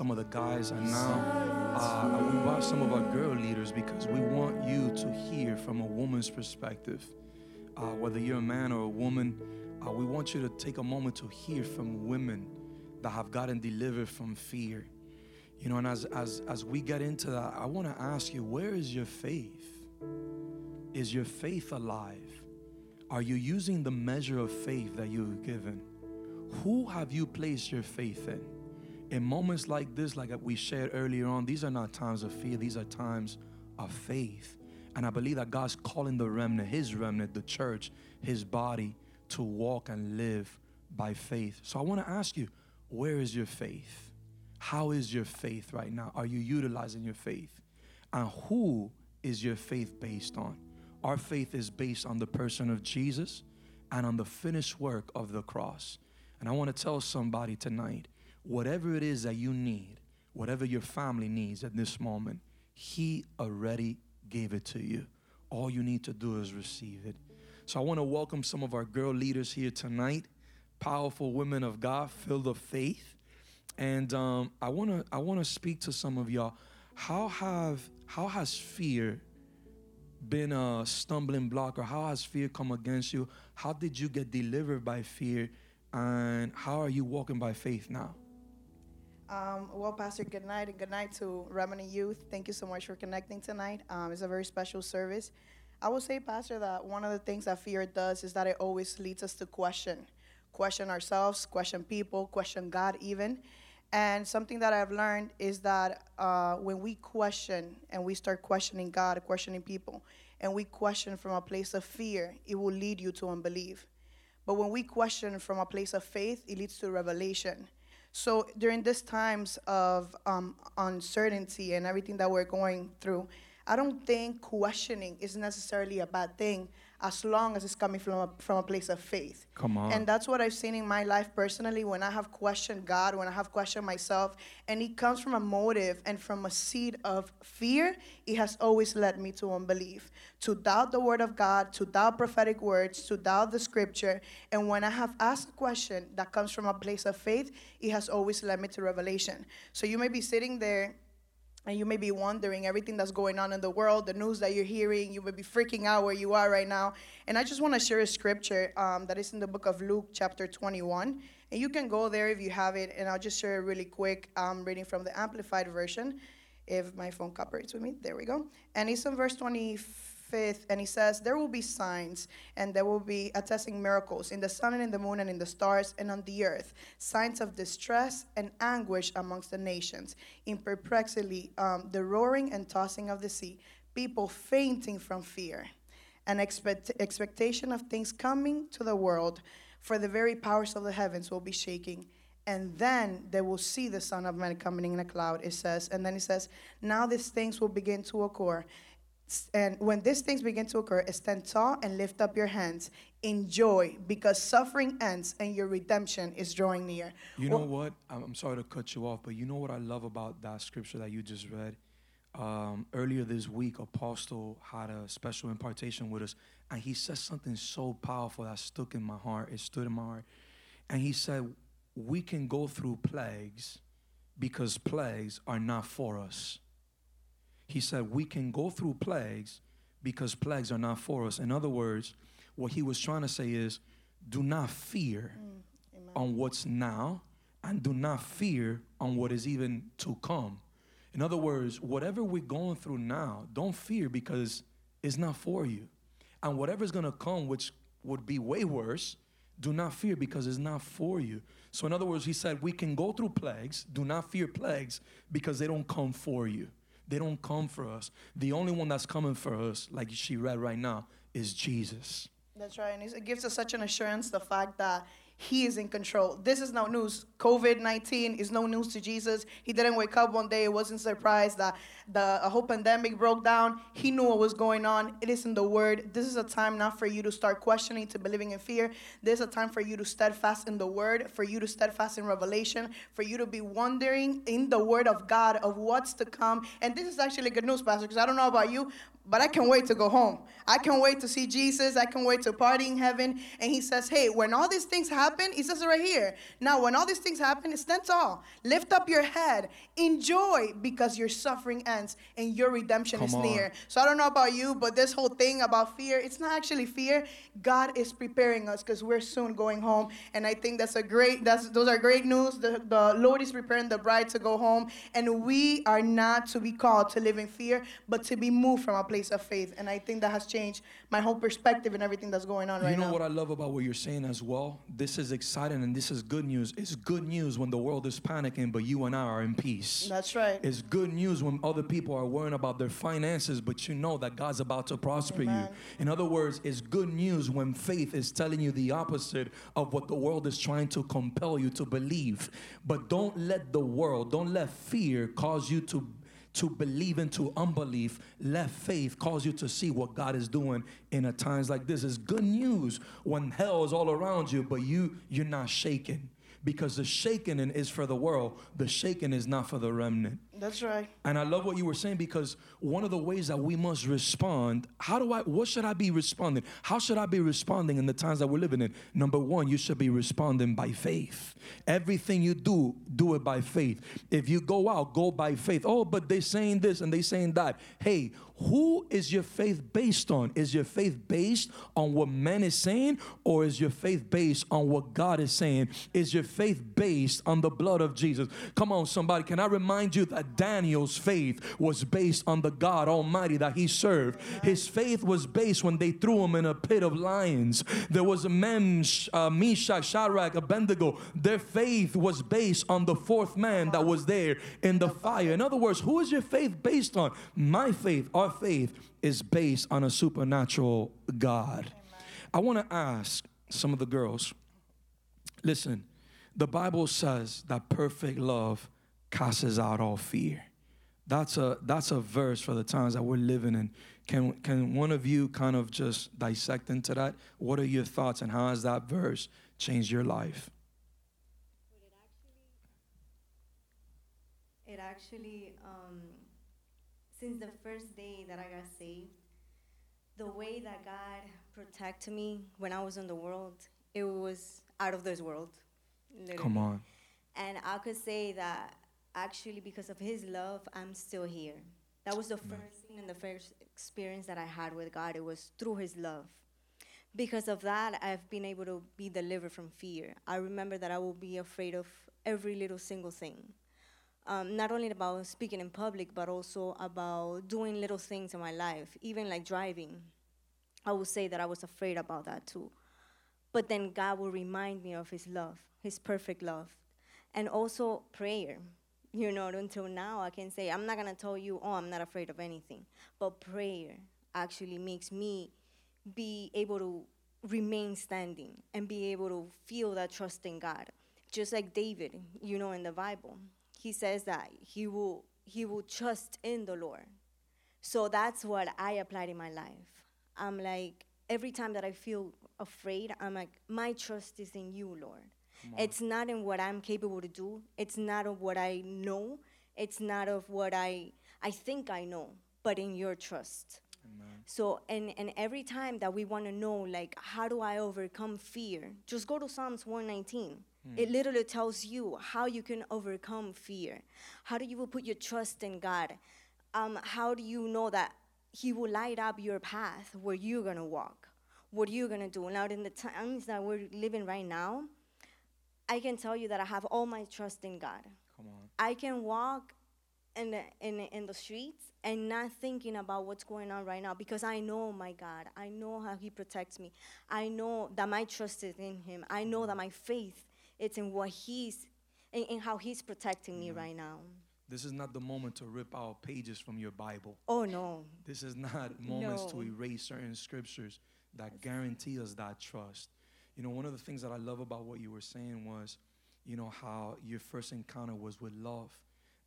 Some of the guys, and now uh, we brought some of our girl leaders because we want you to hear from a woman's perspective. Uh, whether you're a man or a woman, uh, we want you to take a moment to hear from women that have gotten delivered from fear. You know, and as, as, as we get into that, I want to ask you, where is your faith? Is your faith alive? Are you using the measure of faith that you were given? Who have you placed your faith in? In moments like this, like we shared earlier on, these are not times of fear, these are times of faith. And I believe that God's calling the remnant, His remnant, the church, His body, to walk and live by faith. So I want to ask you, where is your faith? How is your faith right now? Are you utilizing your faith? And who is your faith based on? Our faith is based on the person of Jesus and on the finished work of the cross. And I want to tell somebody tonight whatever it is that you need, whatever your family needs at this moment, He already gave it to you. All you need to do is receive it. So I want to welcome some of our girl leaders here tonight, powerful women of God, filled of faith. And um, I want to I want to speak to some of y'all. How have how has fear been a stumbling block or how has fear come against you? How did you get delivered by fear? And how are you walking by faith now? Um, well, Pastor, good night and good night to Remnant Youth. Thank you so much for connecting tonight. Um, it's a very special service. I will say, Pastor, that one of the things that fear does is that it always leads us to question. Question ourselves, question people, question God, even. And something that I've learned is that uh, when we question and we start questioning God, questioning people, and we question from a place of fear, it will lead you to unbelief. But when we question from a place of faith, it leads to revelation. So during these times of um, uncertainty and everything that we're going through, I don't think questioning is necessarily a bad thing as long as it's coming from a, from a place of faith. Come on. And that's what I've seen in my life personally when I have questioned God, when I have questioned myself, and it comes from a motive and from a seed of fear, it has always led me to unbelief, to doubt the word of God, to doubt prophetic words, to doubt the scripture. And when I have asked a question that comes from a place of faith, it has always led me to revelation. So you may be sitting there and you may be wondering everything that's going on in the world, the news that you're hearing, you may be freaking out where you are right now. And I just want to share a scripture um, that is in the book of Luke, chapter 21. And you can go there if you have it, and I'll just share it really quick. I'm reading from the Amplified Version, if my phone cooperates with me. There we go. And it's in verse 25 5th, and he says, There will be signs, and there will be attesting miracles in the sun and in the moon and in the stars and on the earth, signs of distress and anguish amongst the nations, in perplexity, um, the roaring and tossing of the sea, people fainting from fear, and expect- expectation of things coming to the world, for the very powers of the heavens will be shaking and then they will see the Son of Man coming in a cloud, it says. And then it says, Now these things will begin to occur, and when these things begin to occur, stand tall and lift up your hands in joy because suffering ends and your redemption is drawing near. You know what? I'm sorry to cut you off, but you know what I love about that scripture that you just read? Um, earlier this week, Apostle had a special impartation with us, and he said something so powerful that stuck in my heart. It stood in my heart. And he said, We can go through plagues because plagues are not for us he said we can go through plagues because plagues are not for us. In other words, what he was trying to say is do not fear mm, on what's now and do not fear on what is even to come. In other words, whatever we're going through now, don't fear because it's not for you. And whatever's going to come, which would be way worse, do not fear because it's not for you. So, in other words, he said, We can go through plagues, do not fear plagues because they don't come for you. They don't come for us. The only one that's coming for us, like she read right now, is Jesus. That's right. And it gives us such an assurance the fact that He is in control. This is no news. COVID 19 is no news to Jesus. He didn't wake up one day, It wasn't surprised that the whole pandemic broke down. He knew what was going on. It is in the Word. This is a time not for you to start questioning, to believing in fear. This is a time for you to steadfast in the Word, for you to steadfast in revelation, for you to be wondering in the Word of God of what's to come. And this is actually good news, Pastor, because I don't know about you, but I can't wait to go home. I can't wait to see Jesus. I can't wait to party in heaven. And he says, Hey, when all these things happen, he says it right here. Now, when all these things happen, stand tall. Lift up your head. Enjoy because your suffering ends and your redemption Come is on. near. So I don't know about you, but this whole thing about fear, it's not actually fear. God is preparing us because we're soon going home. And I think that's a great, that's those are great news. The, the Lord is preparing the bride to go home. And we are not to be called to live in fear, but to be moved from a place of faith. And I think that has changed my whole perspective and everything that's going on right now. you know what I love about what you're saying as well? This is exciting and this is good news. It's good news when the world is panicking, but you and I are in peace. That's right. It's good news when other people are worrying about their finances, but you know that God's about to prosper Amen. you. In other words, it's good news when faith is telling you the opposite of what the world is trying to compel you to believe. But don't let the world, don't let fear cause you to to believe into unbelief, let faith cause you to see what God is doing in a times like this. It's good news when hell is all around you, but you you're not shaken. Because the shaking is for the world, the shaking is not for the remnant. That's right. And I love what you were saying because one of the ways that we must respond, how do I, what should I be responding? How should I be responding in the times that we're living in? Number one, you should be responding by faith. Everything you do, do it by faith. If you go out, go by faith. Oh, but they're saying this and they're saying that. Hey, who is your faith based on? Is your faith based on what man is saying or is your faith based on what God is saying? Is your faith based on the blood of Jesus? Come on, somebody. Can I remind you that Daniel's faith was based on the God Almighty that he served? His faith was based when they threw him in a pit of lions. There was a uh, Meshach, Shadrach, Abednego. Their faith was based on the fourth man that was there in the fire. In other words, who is your faith based on? My faith, our faith, is based on a supernatural God. I want to ask some of the girls listen, the Bible says that perfect love casts out all fear. That's a that's a verse for the times that we're living in. Can can one of you kind of just dissect into that? What are your thoughts and how has that verse changed your life? It actually, um, since the first day that I got saved, the way that God protected me when I was in the world, it was out of this world. literally. Come on. And I could say that actually, because of His love, I'm still here. That was the first thing and the first experience that I had with God. It was through His love. Because of that, I've been able to be delivered from fear. I remember that I will be afraid of every little single thing. Um, not only about speaking in public, but also about doing little things in my life, even like driving. I would say that I was afraid about that too. But then God will remind me of His love, His perfect love, and also prayer. You know, until now, I can say, I'm not gonna tell you, oh, I'm not afraid of anything. But prayer actually makes me be able to remain standing and be able to feel that trust in God. Just like David, you know, in the Bible, he says that he will he will trust in the Lord. So that's what I applied in my life. I'm like every time that I feel afraid, I'm like my trust is in you, Lord. It's not in what I'm capable to do. It's not of what I know. It's not of what I I think I know, but in your trust. So and and every time that we want to know like how do I overcome fear? Just go to Psalms 119. It literally tells you how you can overcome fear. How do you put your trust in God? Um, how do you know that He will light up your path where you're gonna walk? What are you're gonna do? Now in the times that we're living right now, I can tell you that I have all my trust in God. Come on. I can walk in the, in, the- in the streets and not thinking about what's going on right now because I know my God. I know how He protects me. I know that my trust is in Him. I know that my faith is in what He's in, in how He's protecting me mm-hmm. right now. This is not the moment to rip out pages from your Bible. Oh no. This is not moments to erase certain scriptures that guarantee us that trust. You know, one of the things that I love about what you were saying was, you know, how your first encounter was with love.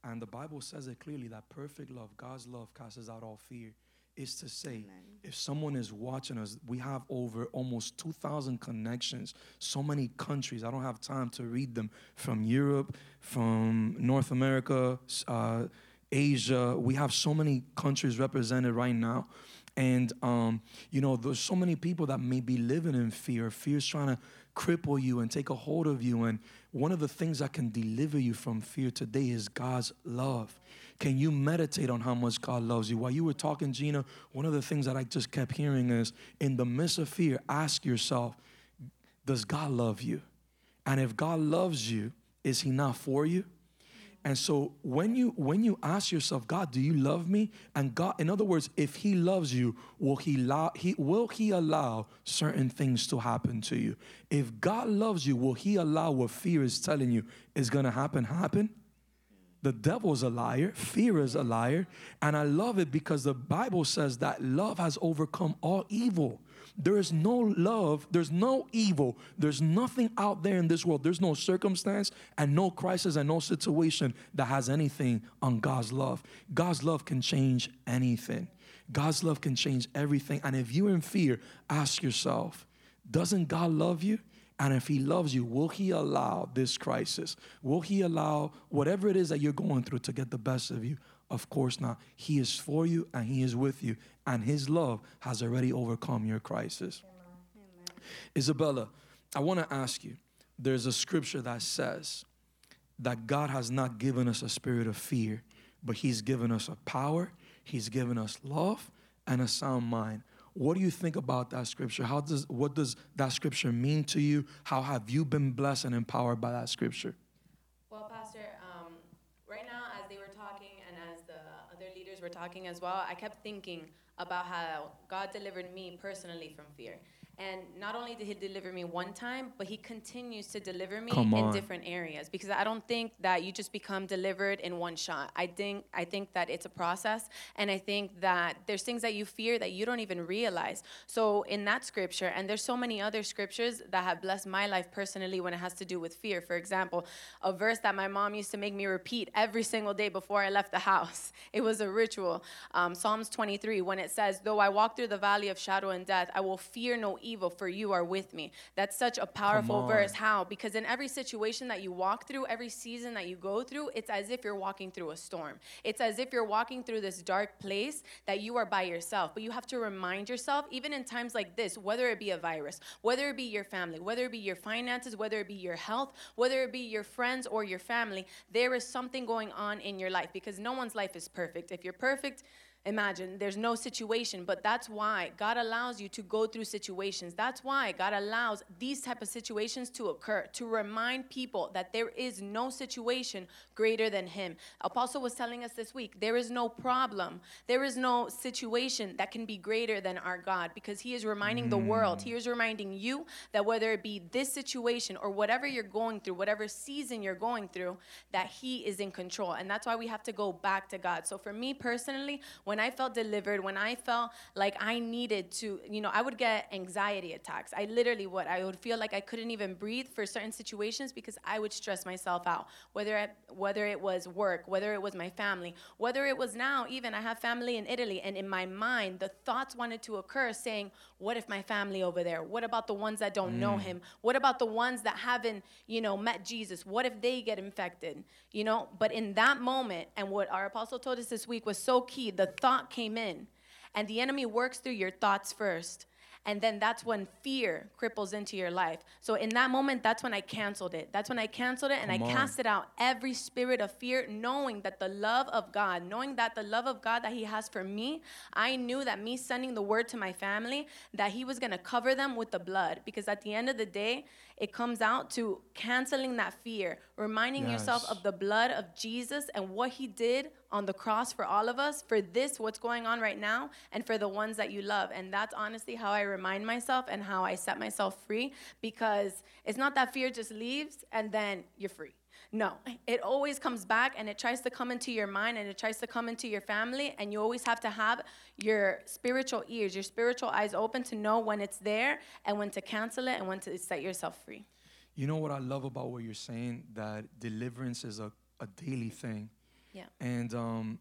And the Bible says it clearly that perfect love, God's love, casts out all fear. Is to say, if someone is watching us, we have over almost 2,000 connections, so many countries. I don't have time to read them from Europe, from North America, uh, Asia. We have so many countries represented right now. And, um, you know, there's so many people that may be living in fear. Fear's trying to cripple you and take a hold of you. And one of the things that can deliver you from fear today is God's love. Can you meditate on how much God loves you? While you were talking, Gina, one of the things that I just kept hearing is in the midst of fear, ask yourself, does God love you? And if God loves you, is He not for you? And so when you when you ask yourself, God, do you love me? And God, in other words, if He loves you, will He allow He will He allow certain things to happen to you? If God loves you, will He allow what fear is telling you is gonna happen happen? The devil is a liar, fear is a liar, and I love it because the Bible says that love has overcome all evil. There is no love, there's no evil, there's nothing out there in this world, there's no circumstance and no crisis and no situation that has anything on God's love. God's love can change anything. God's love can change everything. And if you're in fear, ask yourself, doesn't God love you? And if he loves you, will he allow this crisis? Will he allow whatever it is that you're going through to get the best of you? Of course not. He is for you and he is with you. And his love has already overcome your crisis. Amen. Isabella, I want to ask you there's a scripture that says that God has not given us a spirit of fear, but he's given us a power, he's given us love, and a sound mind. What do you think about that scripture? How does what does that scripture mean to you? How have you been blessed and empowered by that scripture? Well, Pastor, um, right now as they were talking and as the other leaders were talking as well, I kept thinking about how God delivered me personally from fear. And not only did he deliver me one time, but he continues to deliver me in different areas because I don't think that you just become delivered in one shot. I think I think that it's a process and I think that there's things that you fear that you don't even realize. So in that scripture and there's so many other scriptures that have blessed my life personally when it has to do with fear. For example, a verse that my mom used to make me repeat every single day before I left the house. *laughs* It was a ritual. Um, Psalms 23 when it says, "Though I walk through the valley of shadow and death, I will fear no evil, for you are with me. That's such a powerful verse. How? Because in every situation that you walk through, every season that you go through, it's as if you're walking through a storm. It's as if you're walking through this dark place that you are by yourself. But you have to remind yourself, even in times like this, whether it be a virus, whether it be your family, whether it be your finances, whether it be your health, whether it be your friends or your family, there is something going on in your life because no one's life is perfect. If you're perfect, imagine there's no situation but that's why god allows you to go through situations. That's why god allows these type of situations to occur to remind people that there is no situation greater than him. Apostle was telling us this week there is no problem there is no situation that can be greater than our god because he is reminding mm. the world he is reminding you that whether it be this situation or whatever you're going through whatever season you're going through that he is in control. And that's why we have to go back to god. So for me personally when when I felt delivered, when I felt like I needed to, you know, I would get anxiety attacks. I literally would. I would feel like I couldn't even breathe for certain situations because I would stress myself out. Whether it, whether it was work, whether it was my family, whether it was now even I have family in Italy, and in my mind the thoughts wanted to occur, saying, "What if my family over there? What about the ones that don't mm. know Him? What about the ones that haven't, you know, met Jesus? What if they get infected? You know." But in that moment, and what our apostle told us this week was so key. The thought came in. And the enemy works through your thoughts first. And then that's when fear cripples into your life. So in that moment, that's when I canceled it. That's when I canceled it and Come I on. casted out every spirit of fear, knowing that the love of God, knowing that the love of God that He has for me, I knew that me sending the word to my family, that He was gonna cover them with the blood. Because at the end of the day, it comes out to canceling that fear, reminding yes. yourself of the blood of Jesus and what He did on the cross for all of us, for this, what's going on right now, and for the ones that you love. And that's honestly how I remind myself and how I set myself free because it's not that fear just leaves and then you're free. No, it always comes back and it tries to come into your mind and it tries to come into your family. And you always have to have your spiritual ears, your spiritual eyes open to know when it's there and when to cancel it and when to set yourself free. You know what I love about what you're saying? That deliverance is a, a daily thing. Yeah. And, um,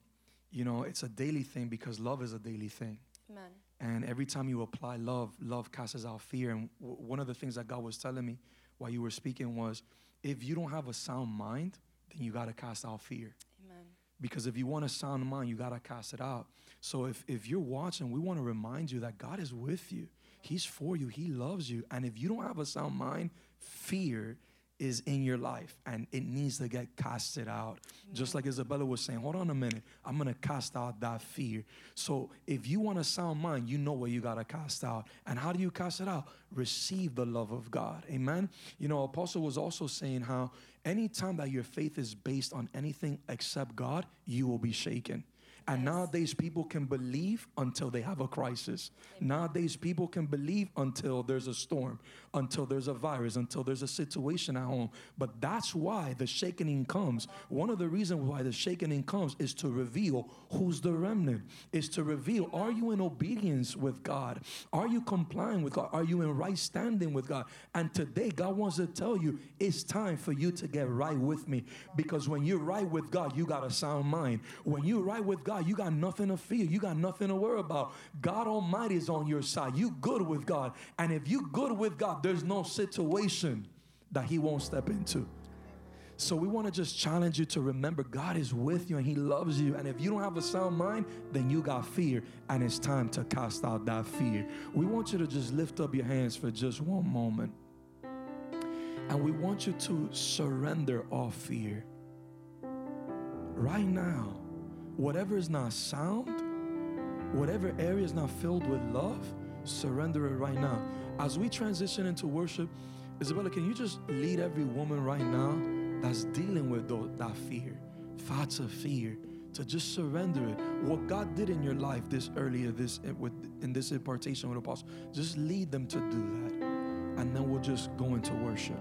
you know, it's a daily thing because love is a daily thing. Amen. And every time you apply love, love casts out fear. And w- one of the things that God was telling me while you were speaking was if you don't have a sound mind, then you got to cast out fear. Amen. Because if you want a sound mind, you got to cast it out. So if, if you're watching, we want to remind you that God is with you. He's for you. He loves you. And if you don't have a sound mind, fear is in your life and it needs to get casted out. Just like Isabella was saying, hold on a minute. I'm to cast out that fear. So if you want a sound mind, you know what you got to cast out. And how do you cast it out? Receive the love of God. Amen. You know, Apostle was also saying how anytime that your faith is based on anything except God, you will be shaken. And nowadays, people can believe until they have a crisis. Nowadays, people can believe until there's a storm, until there's a virus, until there's a situation at home. But that's why the shaking comes. One of the reasons why the shaking comes is to reveal who's the remnant, is to reveal are you in obedience with God? Are you complying with God? Are you in right standing with God? And today, God wants to tell you it's time for you to get right with me. Because when you're right with God, you got a sound mind. When you're right with God, you got nothing to fear. You got nothing to worry about. God Almighty is on your side. You good with God. And if you good with God, there's no situation that He won't step into. So we want to just challenge you to remember God is with you and He loves you. And if you don't have a sound mind, then you got fear, and it's time to cast out that fear. We want you to just lift up your hands for just one moment. And we want you to surrender all fear. Right now, whatever is not sound, whatever area is not filled with love, surrender it right now. As we transition into worship, Isabella, can you just lead every woman right now that's dealing with that fear, thoughts of fear, to just surrender it? What God did in your life this earlier, this eh, with in this impartation with Apostle, just lead them to do that, and then we'll just go into worship.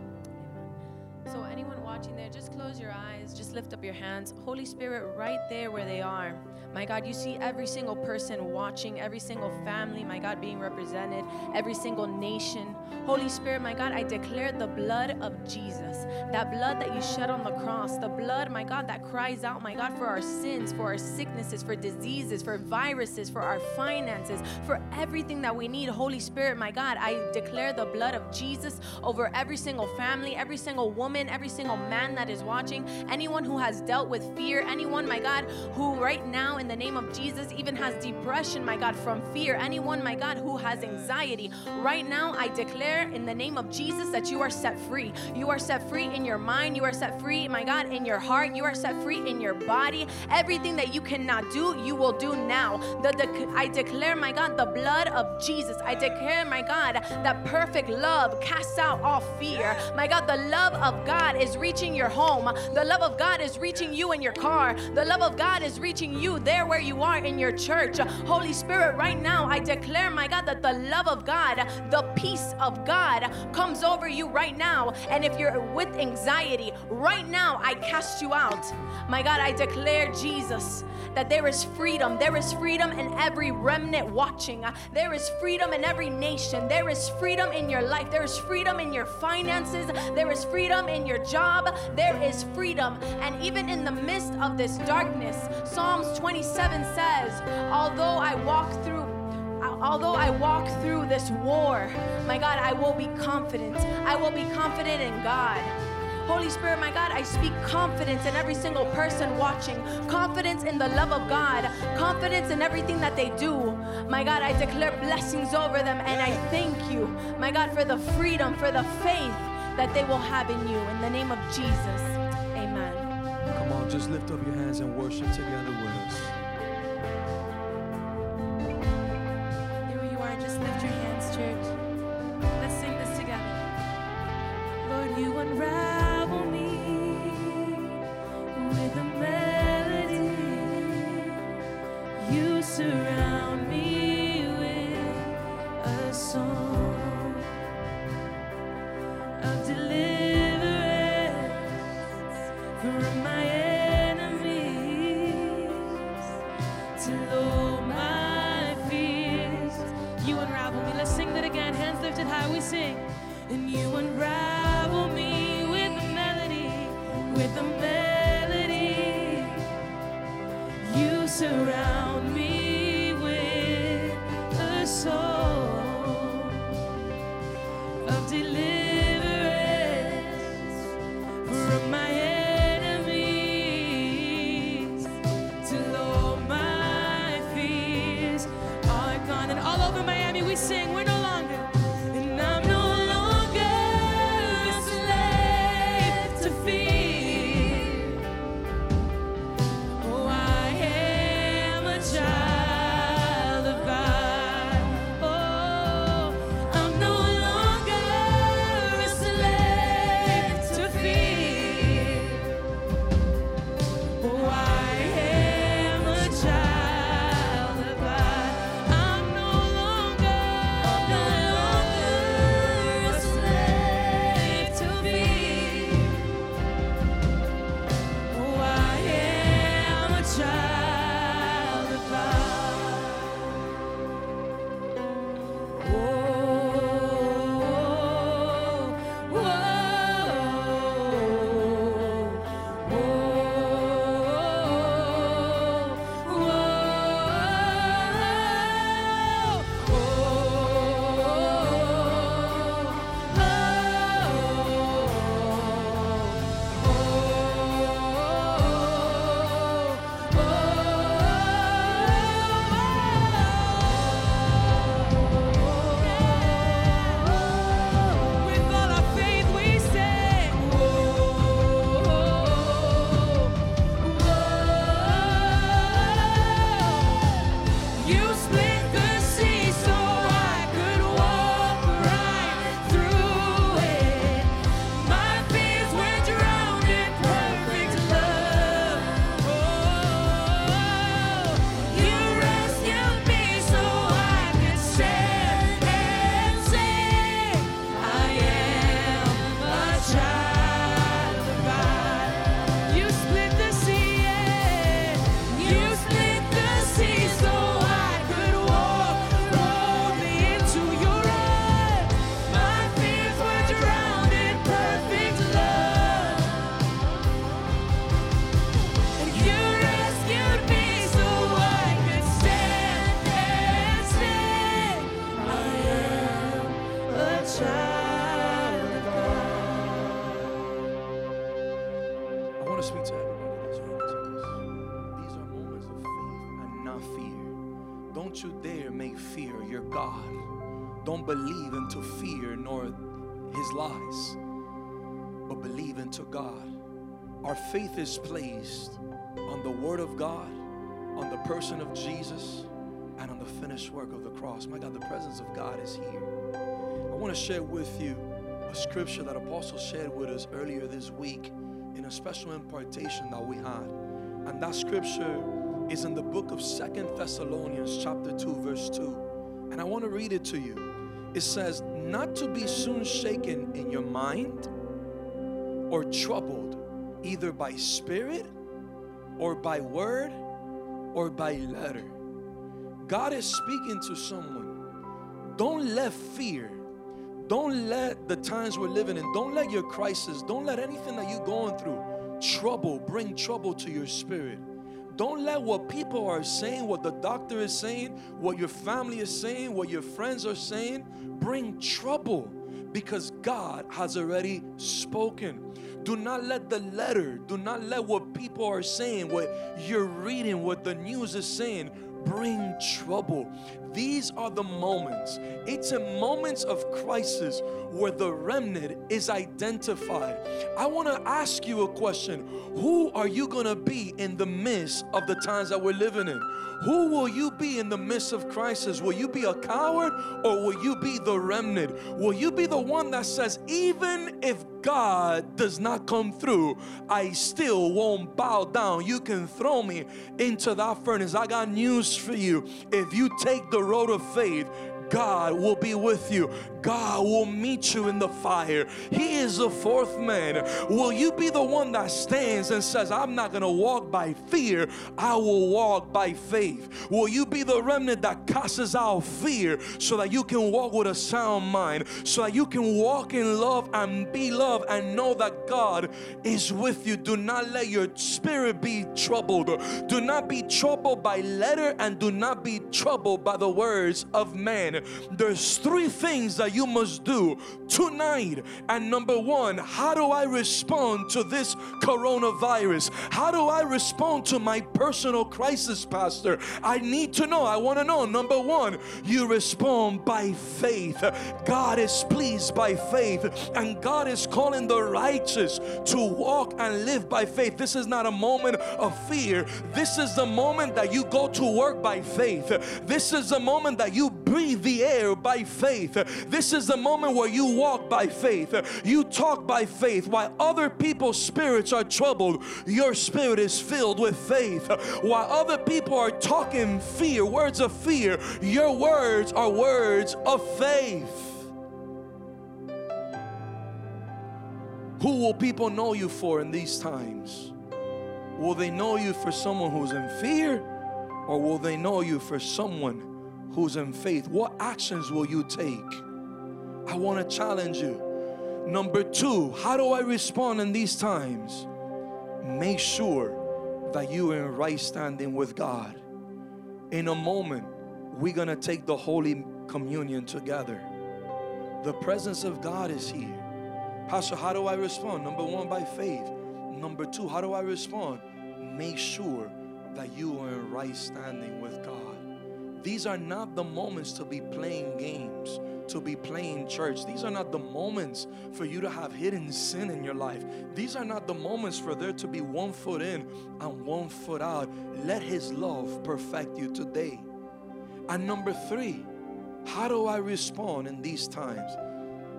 So, anyone watching there, just close your eyes, just lift up your hands. Holy Spirit, right there where they are. My God, you see every single person watching, every single family, my God, being represented, every single nation. Holy Spirit, my God, I declare the blood of Jesus, that blood that you shed on the cross, the blood, my God, that cries out, my God, for our sins, for our sicknesses, for diseases, for viruses, for our finances, for everything that we need. Holy Spirit, my God, I declare the blood of Jesus over every single family, every single woman, every single man that is watching, anyone who has dealt with fear, anyone, my God, who right now, in the name of Jesus, even has depression, my God, from fear, anyone, my God, who has anxiety, right now, I declare in the name of Jesus that you are set free. You are set free in your mind, you are set free, my God, in your heart, you are set free in your body. Everything that you cannot do, you will do now. The, the, I declare, my God, the blood of Jesus. I declare, my God, that perfect love casts out all fear. My God, the love of God is reaching your home. The love of God is reaching you in your car. The love of God is reaching you there where you are in your church. Holy Spirit, right now, I declare, my God, that the love of God, the peace of God comes over you right now. And if you're with anxiety, right now, I cast you out. My God, I declare, Jesus, that there is freedom. There is freedom in every remnant watching. There is freedom in every nation. There is freedom in your life. There is freedom in your finances. There is freedom in your job. There is freedom. And even in the midst of this darkness, Psalms 27 says, Although I walk through although I walk through this war, my God, I will be confident. I will be confident in God. Holy Spirit, my God, I speak confidence in every single person watching, confidence in the love of God, confidence in everything that they do. My God, I declare blessings over them and I thank you, my God, for the freedom, for the faith that they will have in you. In the name of Jesus, amen. Come on, just lift up your hands and worship together with us. Placed on the Word of God, on the person of Jesus, and on the finished work of the cross. My God, the presence of God is here. I want to share with you a scripture that Apostle shared with us earlier this week in a special impartation that we had. And that scripture is in the book of Second Thessalonians, chapter 2, verse 2. And I want to read it to you. It says, Not to be soon shaken in your mind or troubled, either by spirit or by word or by letter. God is speaking to someone. Don't let fear, don't let the times we're living in, don't let your crisis, don't let anything that you're going through, trouble, bring trouble to your spirit. Don't let what people are saying, what the doctor is saying, what your family is saying, what your friends are saying, bring trouble because God has already spoken. Do not let the letter, do not let what people are saying, what you're reading, what the news is saying, bring trouble. These are the moments. It's in moments of crisis where the remnant is identified. I want to ask you a question Who are you going to be in the midst of the times that we're living in? Who will you be in the midst of crisis? Will you be a coward or will you be the remnant? Will you be the one that says, even if God does not come through, I still won't bow down? You can throw me into that furnace. I got news for you. If you take the road of faith, God will be with you. God will meet you in the fire. He is the fourth man. Will you be the one that stands and says, I'm not going to walk by fear, I will walk by faith? Will you be the remnant that casts out fear so that you can walk with a sound mind, so that you can walk in love and be loved and know that God is with you? Do not let your spirit be troubled. Do not be troubled by letter and do not be troubled by the words of man. There's three things that you must do tonight. And number one, how do I respond to this coronavirus? How do I respond to my personal crisis, Pastor? I need to know. I want to know. Number one, you respond by faith. God is pleased by faith, and God is calling the righteous to walk and live by faith. This is not a moment of fear. This is the moment that you go to work by faith. This is the moment that you breathe the air by faith. This is the moment where you walk by faith. You talk by faith. While other people's spirits are troubled, your spirit is filled with faith. While other people are talking fear, words of fear, your words are words of faith. Who will people know you for in these times? Will they know you for someone who's in fear or will they know you for someone who's in faith? What actions will you take? I want to challenge you. Number two, how do I respond in these times? Make sure that you are in right standing with God. In a moment, we're going to take the Holy Communion together. The presence of God is here. Pastor, how do I respond? Number one, by faith. Number two, how do I respond? Make sure that you are in right standing with God. These are not the moments to be playing games, to be playing church. These are not the moments for you to have hidden sin in your life. These are not the moments for there to be one foot in and one foot out. Let His love perfect you today. And number three, how do I respond in these times?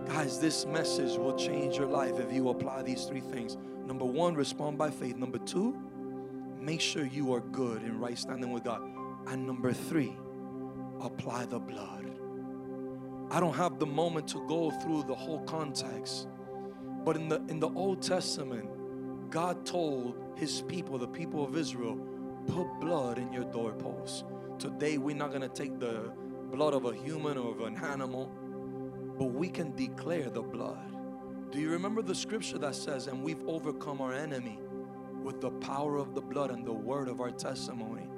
Guys, this message will change your life if you apply these three things. Number one, respond by faith. Number two, make sure you are good in right standing with God. And number three, apply the blood. I don't have the moment to go through the whole context. But in the in the Old Testament, God told his people, the people of Israel, put blood in your doorposts. Today we're not going to take the blood of a human or of an animal but we can declare the blood. Do you remember the scripture that says, and we've overcome our enemy with the power of the blood and the word of our testimony?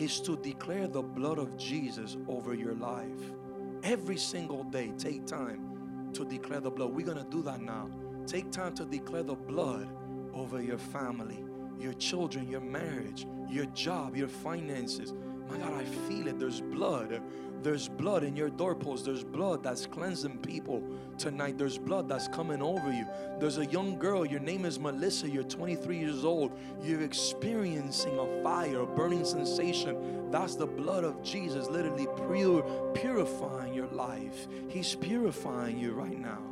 Is to declare the blood of Jesus over your life. Every single day, take time to declare the blood. We're going to do that now. Take time to declare the blood over your family, your children, your marriage, your job, your finances. My God, I feel it. There's blood there's blood in your doorpost. There's blood that's cleansing people tonight. There's blood that's coming over you. There's a young girl. Your name is Melissa. You're 23 years old. You're experiencing a fire, a burning sensation. That's the blood of Jesus literally pure, purifying your life. He's purifying you right now.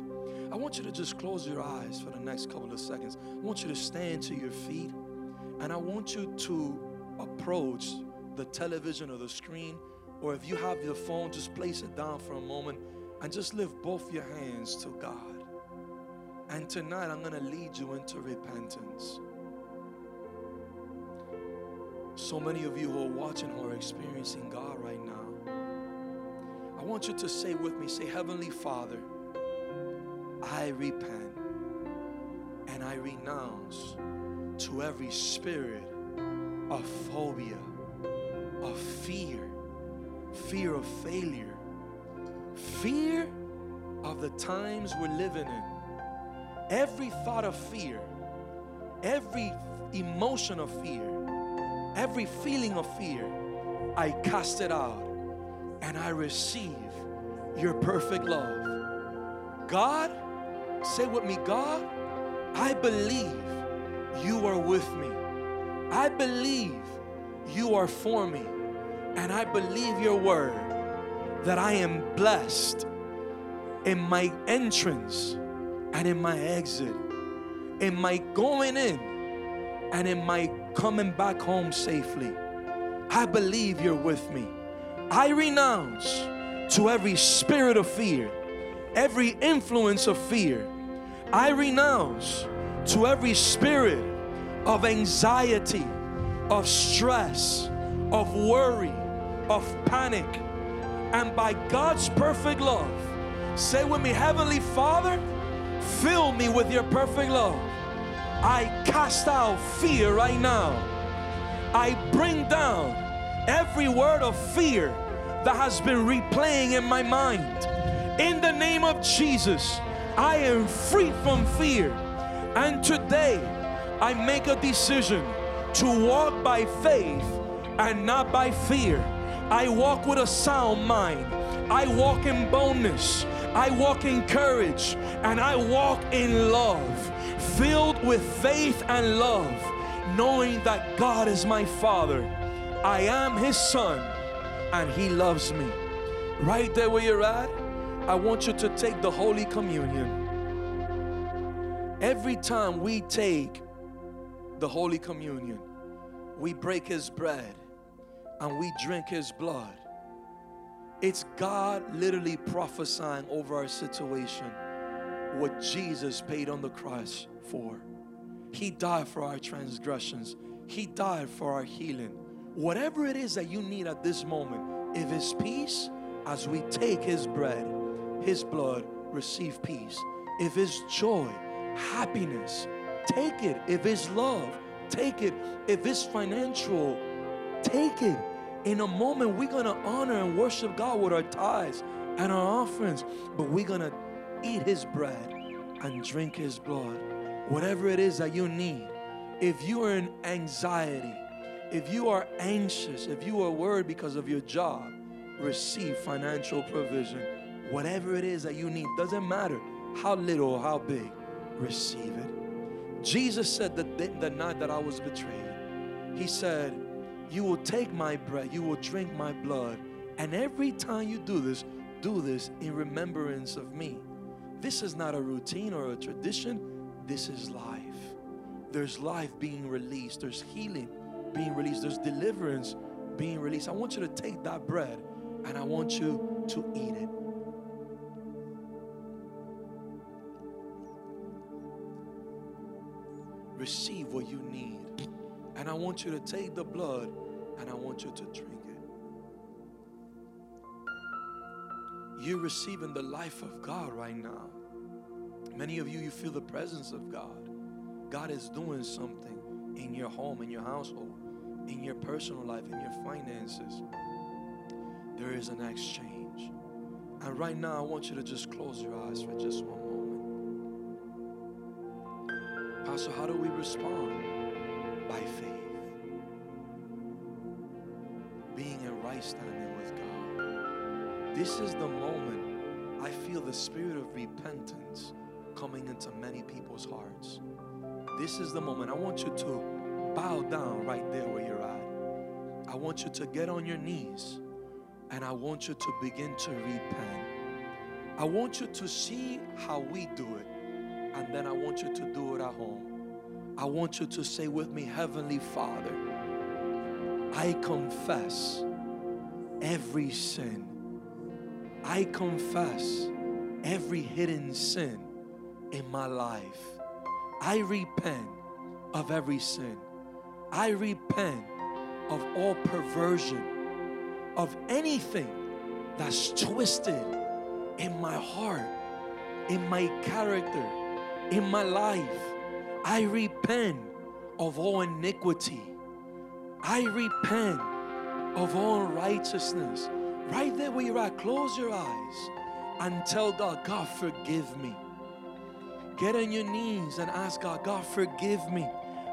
I want you to just close your eyes for the next couple of seconds. I want you to stand to your feet and I want you to approach the television or the screen or if you have your phone, just place it down for a moment and just lift both your hands to God. And tonight I'm going to lead you into repentance. So many of you who are watching who are experiencing God right now, I want you to say with me, say, Heavenly Father, I repent and I renounce to every spirit of phobia, of fear, fear of failure, fear of the times we're living in. Every thought of fear, every emotion of fear, every feeling of fear, I cast it out and I receive your perfect love. God, say with me, God, I believe you are with me. I believe you are for me. And I believe your word that I am blessed in my entrance and in my exit, in my going in and in my coming back home safely. I believe you're with me. I renounce to every spirit of fear. every influence of fear. I renounce to every spirit of anxiety, of stress, of worry, of panic. And by God's perfect love, say with me, Heavenly Father, fill me with your perfect love. I cast out fear right now. I bring down every word of fear that has been replaying in my mind. In the name of Jesus, I am free from fear. And today, I make a decision to walk by faith and not by fear. I walk with a sound mind. I walk in boldness. I walk in courage. And I walk in love, filled with faith and love, knowing that God is my Father. I am His Son, and He loves me. Right there where you're at, I want you to take the Holy Communion. Every time we take the Holy Communion, we break His bread and we drink His blood. It's God literally prophesying over our situation what Jesus paid on the cross for. He died for our transgressions, He died for our healing. Whatever it is that you need at this moment, if it's peace, as we take His bread, His blood, receive peace. If it's joy, happiness, take it. If it's love, take it. If it's financial, take it. In a moment, we're gonna honor and worship God with our tithes and our offerings, but we're gonna eat His bread and drink His blood. Whatever it is that you need, if you are in anxiety, if you are anxious, if you are worried because of your job, receive financial provision. Whatever it is that you need, doesn't matter how little or how big, receive it. Jesus said that the, the night that I was betrayed, He said, You will take my bread, you will drink my blood, and every time you do this, do this in remembrance of me. This is not a routine or a tradition, this is life. There's life being released, there's healing being released, there's deliverance being released. I want you to take that bread and I want you to eat it. Receive what you need. And I want you to take the blood and I want you to drink it. You're receiving the life of God right now. Many of you, you feel the presence of God. God is doing something in your home, in your household, in your personal life, in your finances. There is an exchange. And right now, I want you to just close your eyes for just one moment. Pastor, how do we respond? By faith. Being in right standing with God. This is the moment I feel the spirit of repentance coming into many people's hearts. This is the moment I want you to bow down right there where you're at. I want you to get on your knees and I want you to begin to repent. I want you to see how we do it, and then I want you to do it at home. I want you to say with me, Heavenly Father, I confess every sin. I confess every hidden sin in my life. I repent of every sin. I repent of all perversion, of anything that's twisted in my heart, in my character, in my life. I repent of all iniquity. I repent of all righteousness. Right there where you're at, close your eyes and tell God, God, forgive me. Get on your knees and ask God, God, forgive me.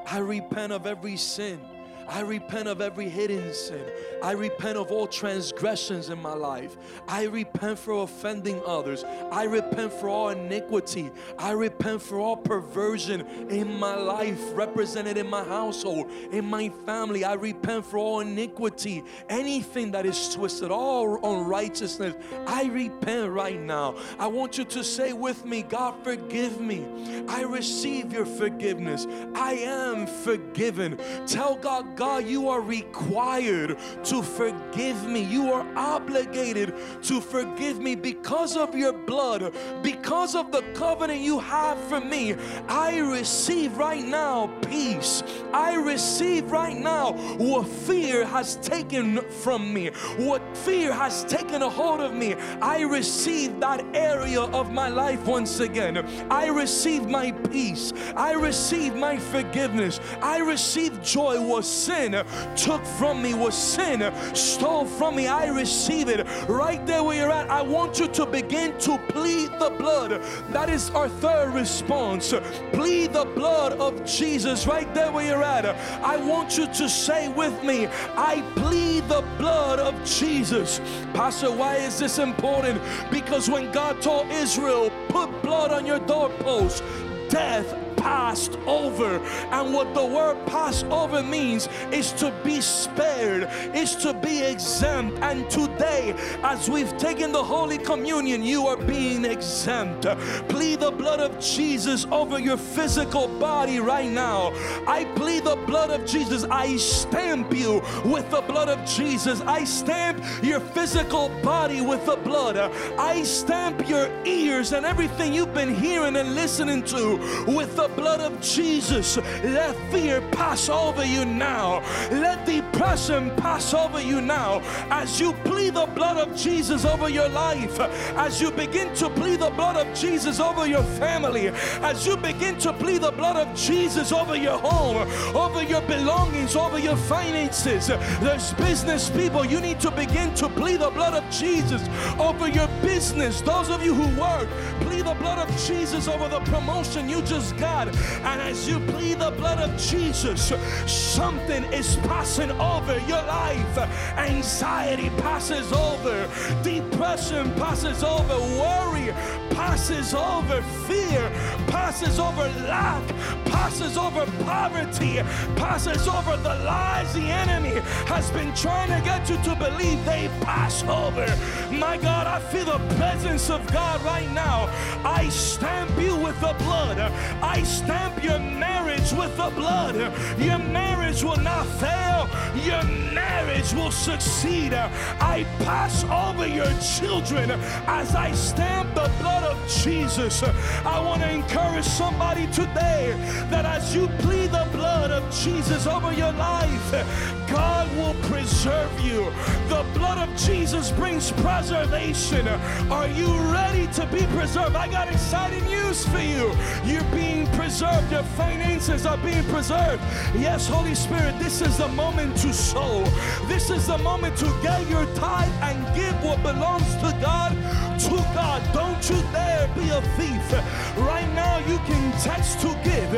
I repent of every sin. I repent of every hidden sin. I repent of all transgressions in my life. I repent for offending others. I repent for all iniquity. I repent for all perversion in my life, represented in my household, in my family. I repent for all iniquity, anything that is twisted, all unrighteousness. I repent right now. I want you to say with me, God, forgive me. I receive your forgiveness. I am forgiven. Tell God, God, you are required to forgive me. You are obligated to forgive me because of your blood, because of the covenant you have for me. I receive right now peace. I receive right now what fear has taken from me, what fear has taken a hold of me. I receive that area of my life once again. I receive my peace. I receive my forgiveness. I receive joy. What sin took from me, what sin stole from me, I receive it right there where you're at. I want you to begin to plead the blood. That is our third response. Plead the blood of Jesus right there where you're at. I want you to say with me, I plead the blood of Jesus. Pastor, why is this important? Because when God told Israel, put blood on your doorpost, death passed over. And what the word pass over means is to be spared, is to be exempt. And today, as we've taken the Holy Communion, you are being exempt. Plead the blood of Jesus over your physical body right now. I plead the blood of Jesus. I stamp you with the blood of Jesus. I stamp your physical body with the blood. I stamp your ears and everything you've been hearing and listening to with the blood of Jesus. Let fear pass over you now. Let depression pass over you now. As you plead the blood of Jesus over your life, as you begin to plead the blood of Jesus over your family, as you begin to plead the blood of Jesus over your home, over your belongings, over your finances, there's business people, you need to begin to plead the blood of Jesus over your business. Those of you who work, plead the blood of Jesus over the promotion you just got. And as you plead the blood of Jesus, something is passing over your life. Anxiety passes over, depression passes over, worry passes over, fear passes over, lack passes over, poverty passes over the lies the enemy has been trying to get you to believe they pass over. My God, I feel the presence of God right now. I stamp you with the blood. I stamp your marriage with the blood. Your marriage will not fail. Your marriage will succeed. I pass over your children as I stamp the blood of Jesus. I want to encourage somebody today that as you plead the blood of Jesus over your life, God will preserve you. The blood of Jesus brings preservation. Are you ready to be preserved? I got exciting news for you. You're being preserved. Your finances are being preserved. Yes, Holy Spirit, this is the moment to sow. This is the moment to get your tithe and give what belongs to God to God. Don't you dare be a thief. Right now, you can text to give.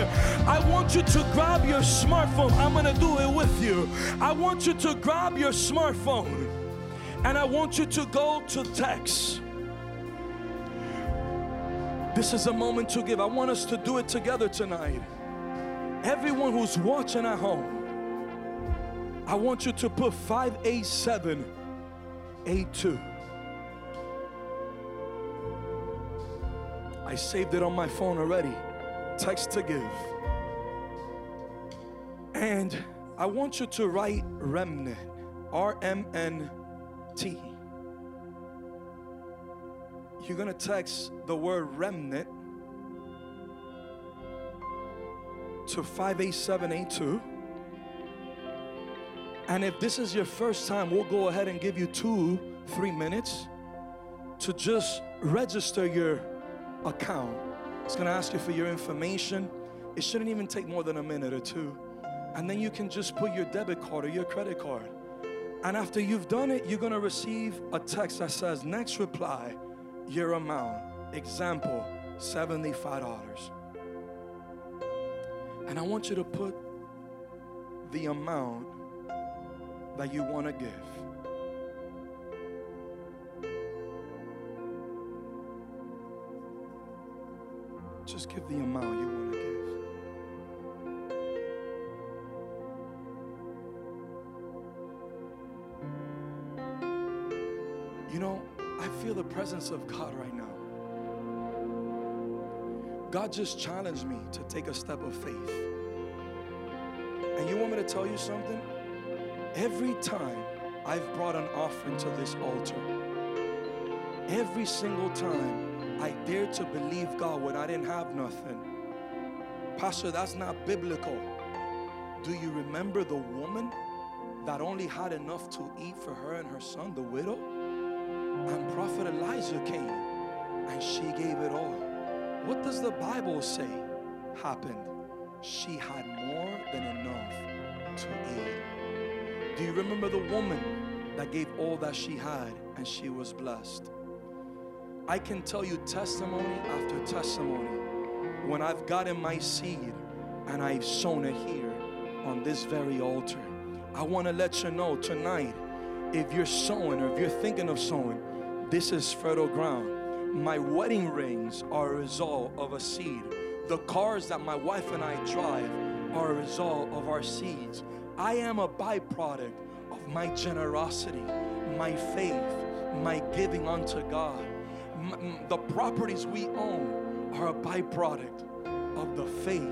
I want you to grab your smartphone. I'm going to do it with you. I want you to grab your smartphone and I want you to go to text. This is a moment to give. I want us to do it together tonight. Everyone who's watching at home, I want you to put 58782. I saved it on my phone already. Text to give. And I want you to write remnant. R M N T. You're going to text the word remnant to 58782. And if this is your first time, we'll go ahead and give you two, three minutes to just register your account. It's gonna ask you for your information. It shouldn't even take more than a minute or two. And then you can just put your debit card or your credit card. And after you've done it, you're gonna receive a text that says, next reply, your amount. Example, $75. And I want you to put the amount that you want to give. Just give the amount you want to give. You know, I feel the presence of God right now. God just challenged me to take a step of faith. And you want me to tell you something? Every time I've brought an offering to this altar, every single time I dared to believe God when I didn't have nothing. Pastor, that's not biblical. Do you remember the woman that only had enough to eat for her and her son, the widow? And Prophet Elijah came and she gave it all. What does the Bible say happened? She had more than enough to eat. Do you remember the woman that gave all that she had and she was blessed? I can tell you testimony after testimony when I've gotten my seed and I've sown it here on this very altar. I want to let you know tonight if you're sowing or if you're thinking of sowing, this is fertile ground. My wedding rings are a result of a seed. The cars that my wife and I drive are a result of our seeds. I am a byproduct of my generosity, my faith, my giving unto God. The properties we own are a byproduct of the faith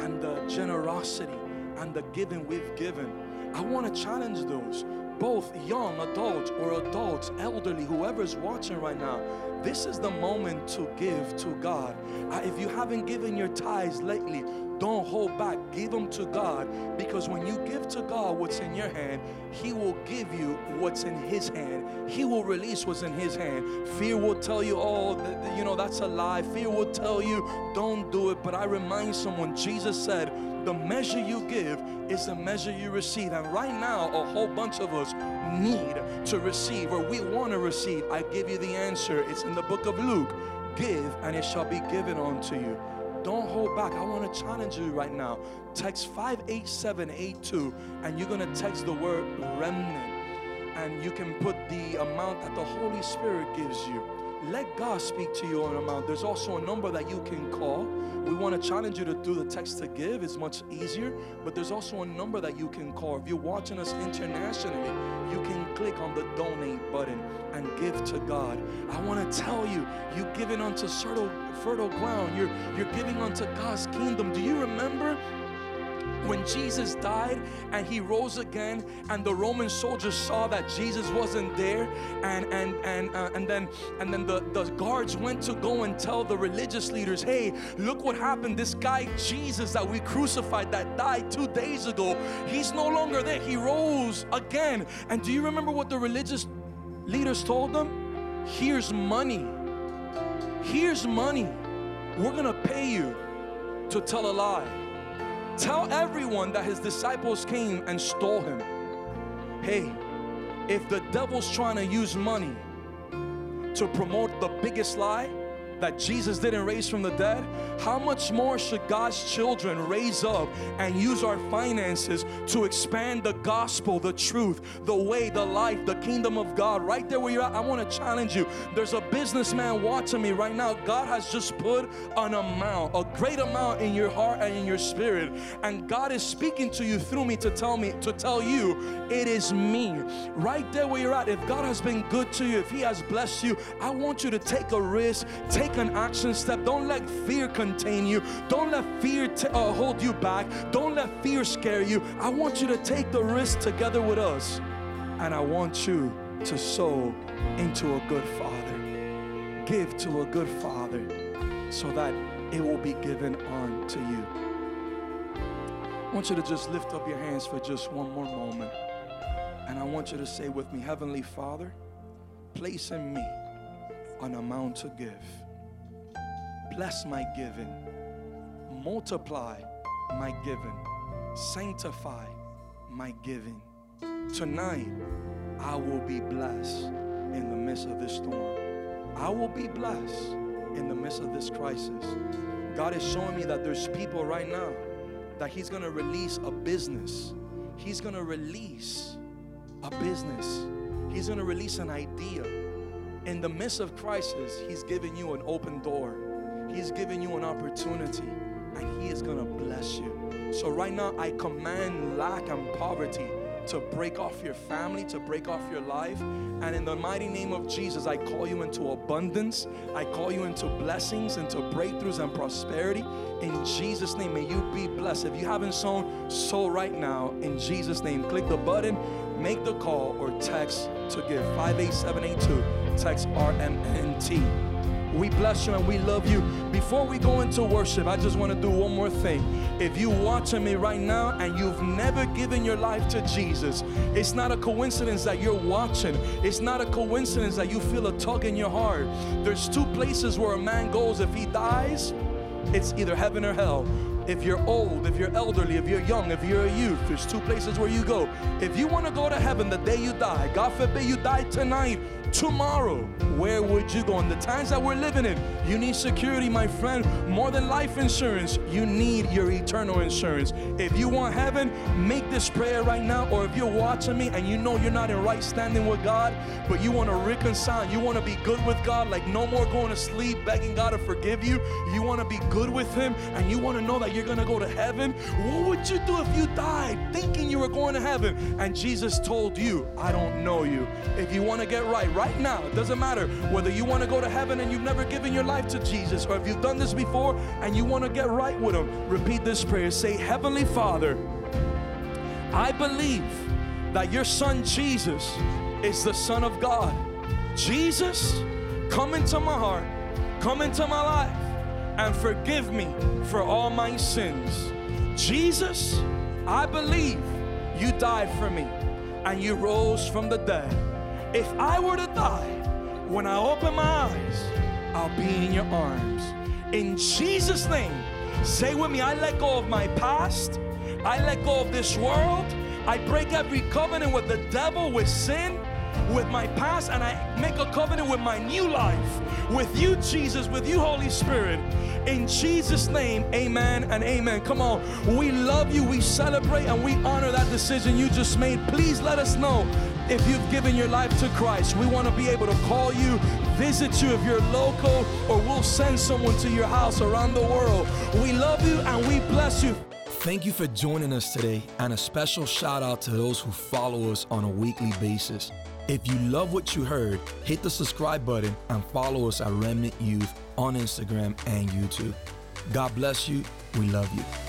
and the generosity and the giving we've given. I want to challenge those, both young adults or adults, elderly, whoever's watching right now. This is the moment to give to God. If you haven't given your tithes lately, don't hold back. Give them to God because when you give to God what's in your hand, He will give you what's in His hand. He will release what's in His hand. Fear will tell you, oh, you know, that's a lie. Fear will tell you, don't do it. But I remind someone, Jesus said, the measure you give is the measure you receive. And right now, a whole bunch of us need to receive or we want to receive. I give you the answer. It's in the book of Luke. Give and it shall be given unto you. Don't hold back. I want to challenge you right now. Text 58782 and you're going to text the word remnant. And you can put the amount that the Holy Spirit gives you. Let God speak to you on amount. There's also a number that you can call. We want to challenge you to do the text to give. It's much easier, but there's also a number that you can call. If you're watching us internationally, you can click on the donate button and give to God. I want to tell you, you're giving unto fertile, fertile ground. You're you're giving unto God's kingdom. Do you remember when Jesus died and he rose again and the Roman soldiers saw that Jesus wasn't there and and and uh, and then and then the, the guards went to go and tell the religious leaders hey look what happened. This guy Jesus that we crucified that died 2 days ago he's no longer there. He rose again. And do you remember what the religious leaders told them? Here's money. Here's money. We're to pay you to tell a lie Tell everyone that his disciples came and stole him. Hey, if the devil's trying to use money to promote the biggest lie, that Jesus didn't raise from the dead, how much more should God's children raise up and use our finances to expand the gospel, the truth, the way, the life, the kingdom of God? Right there where you're at, I want to challenge you. There's a businessman watching me right now. God has just put an amount, a great amount in your heart and in your spirit, and God is speaking to you through me to tell me, to tell you, it is me. Right there where you're at, if God has been good to you, if He has blessed you, I want you to take a risk, take an action step. Don't let fear contain you. Don't let fear uh, hold you back. Don't let fear scare you. I want you to take the risk together with us. And I want you to sow into a good father. Give to a good father so that it will be given on to you. I want you to just lift up your hands for just one more moment. And I want you to say with me, Heavenly Father, place in me an amount to give. Bless my giving. Multiply my giving. Sanctify my giving. Tonight, I will be blessed in the midst of this storm. I will be blessed in the midst of this crisis. God is showing me that there's people right now that He's gonna release a business. He's gonna release a business. He's gonna release an idea. In the midst of crisis, He's giving you an open door. He's giving you an opportunity, and He is gonna bless you. So right now, I command lack and poverty to break off your family, to break off your life. And in the mighty name of Jesus, I call you into abundance. I call you into blessings, into breakthroughs and prosperity. In Jesus' name, may you be blessed. If you haven't sown, sow right now. In Jesus' name, click the button, make the call, or text to give 58782. Text RMNT. We bless you and we love you. Before we go into worship, I just want to do one more thing. If you're watching me right now and you've never given your life to Jesus, it's not a coincidence that you're watching. It's not a coincidence that you feel a tug in your heart. There's two places where a man goes if he dies. It's either heaven or hell if you're old, if you're elderly, if you're young, if you're a youth, there's two places where you go. If you want to go to heaven the day you die, God forbid you die tonight, tomorrow, where would you go? In the times that we're living in, you need security, my friend. More than life insurance, you need your eternal insurance. If you want heaven, make this prayer right now. Or if you're watching me and you know you're not in right standing with God, but you want to reconcile, you want to be good with God, like no more going to sleep begging God to forgive you. You want to be good with Him and you want to know that you're going to go to heaven. What would you do if you died thinking you were going to heaven and Jesus told you, I don't know you? If you want to get right, right now. It doesn't matter whether you want to go to heaven and you've never given your life to Jesus, or if you've done this before and you want to get right with Him. Repeat this prayer. Say, Heavenly Father, I believe that your Son Jesus is the Son of God. Jesus, come into my heart, come into my life, and forgive me for all my sins. Jesus, I believe you died for me and you rose from the dead. If I were to die, when I open my eyes, I'll be in your arms. In Jesus' name, say with me, I let go of my past, I let go of this world, I break every covenant with the devil, with sin, with my past, and I make a covenant with my new life, with you, Jesus, with you, Holy Spirit. In Jesus' name, amen and amen. Come on, we love you, we celebrate, and we honor that decision you just made. Please let us know if you've given your life to Christ. We want to be able to call you, visit you if you're local, or we'll send someone to your house around the world. We love you and we bless you. Thank you for joining us today, and a special shout out to those who follow us on a weekly basis. If you love what you heard, hit the subscribe button and follow us at Remnant Youth on Instagram and YouTube. God bless you. We love you.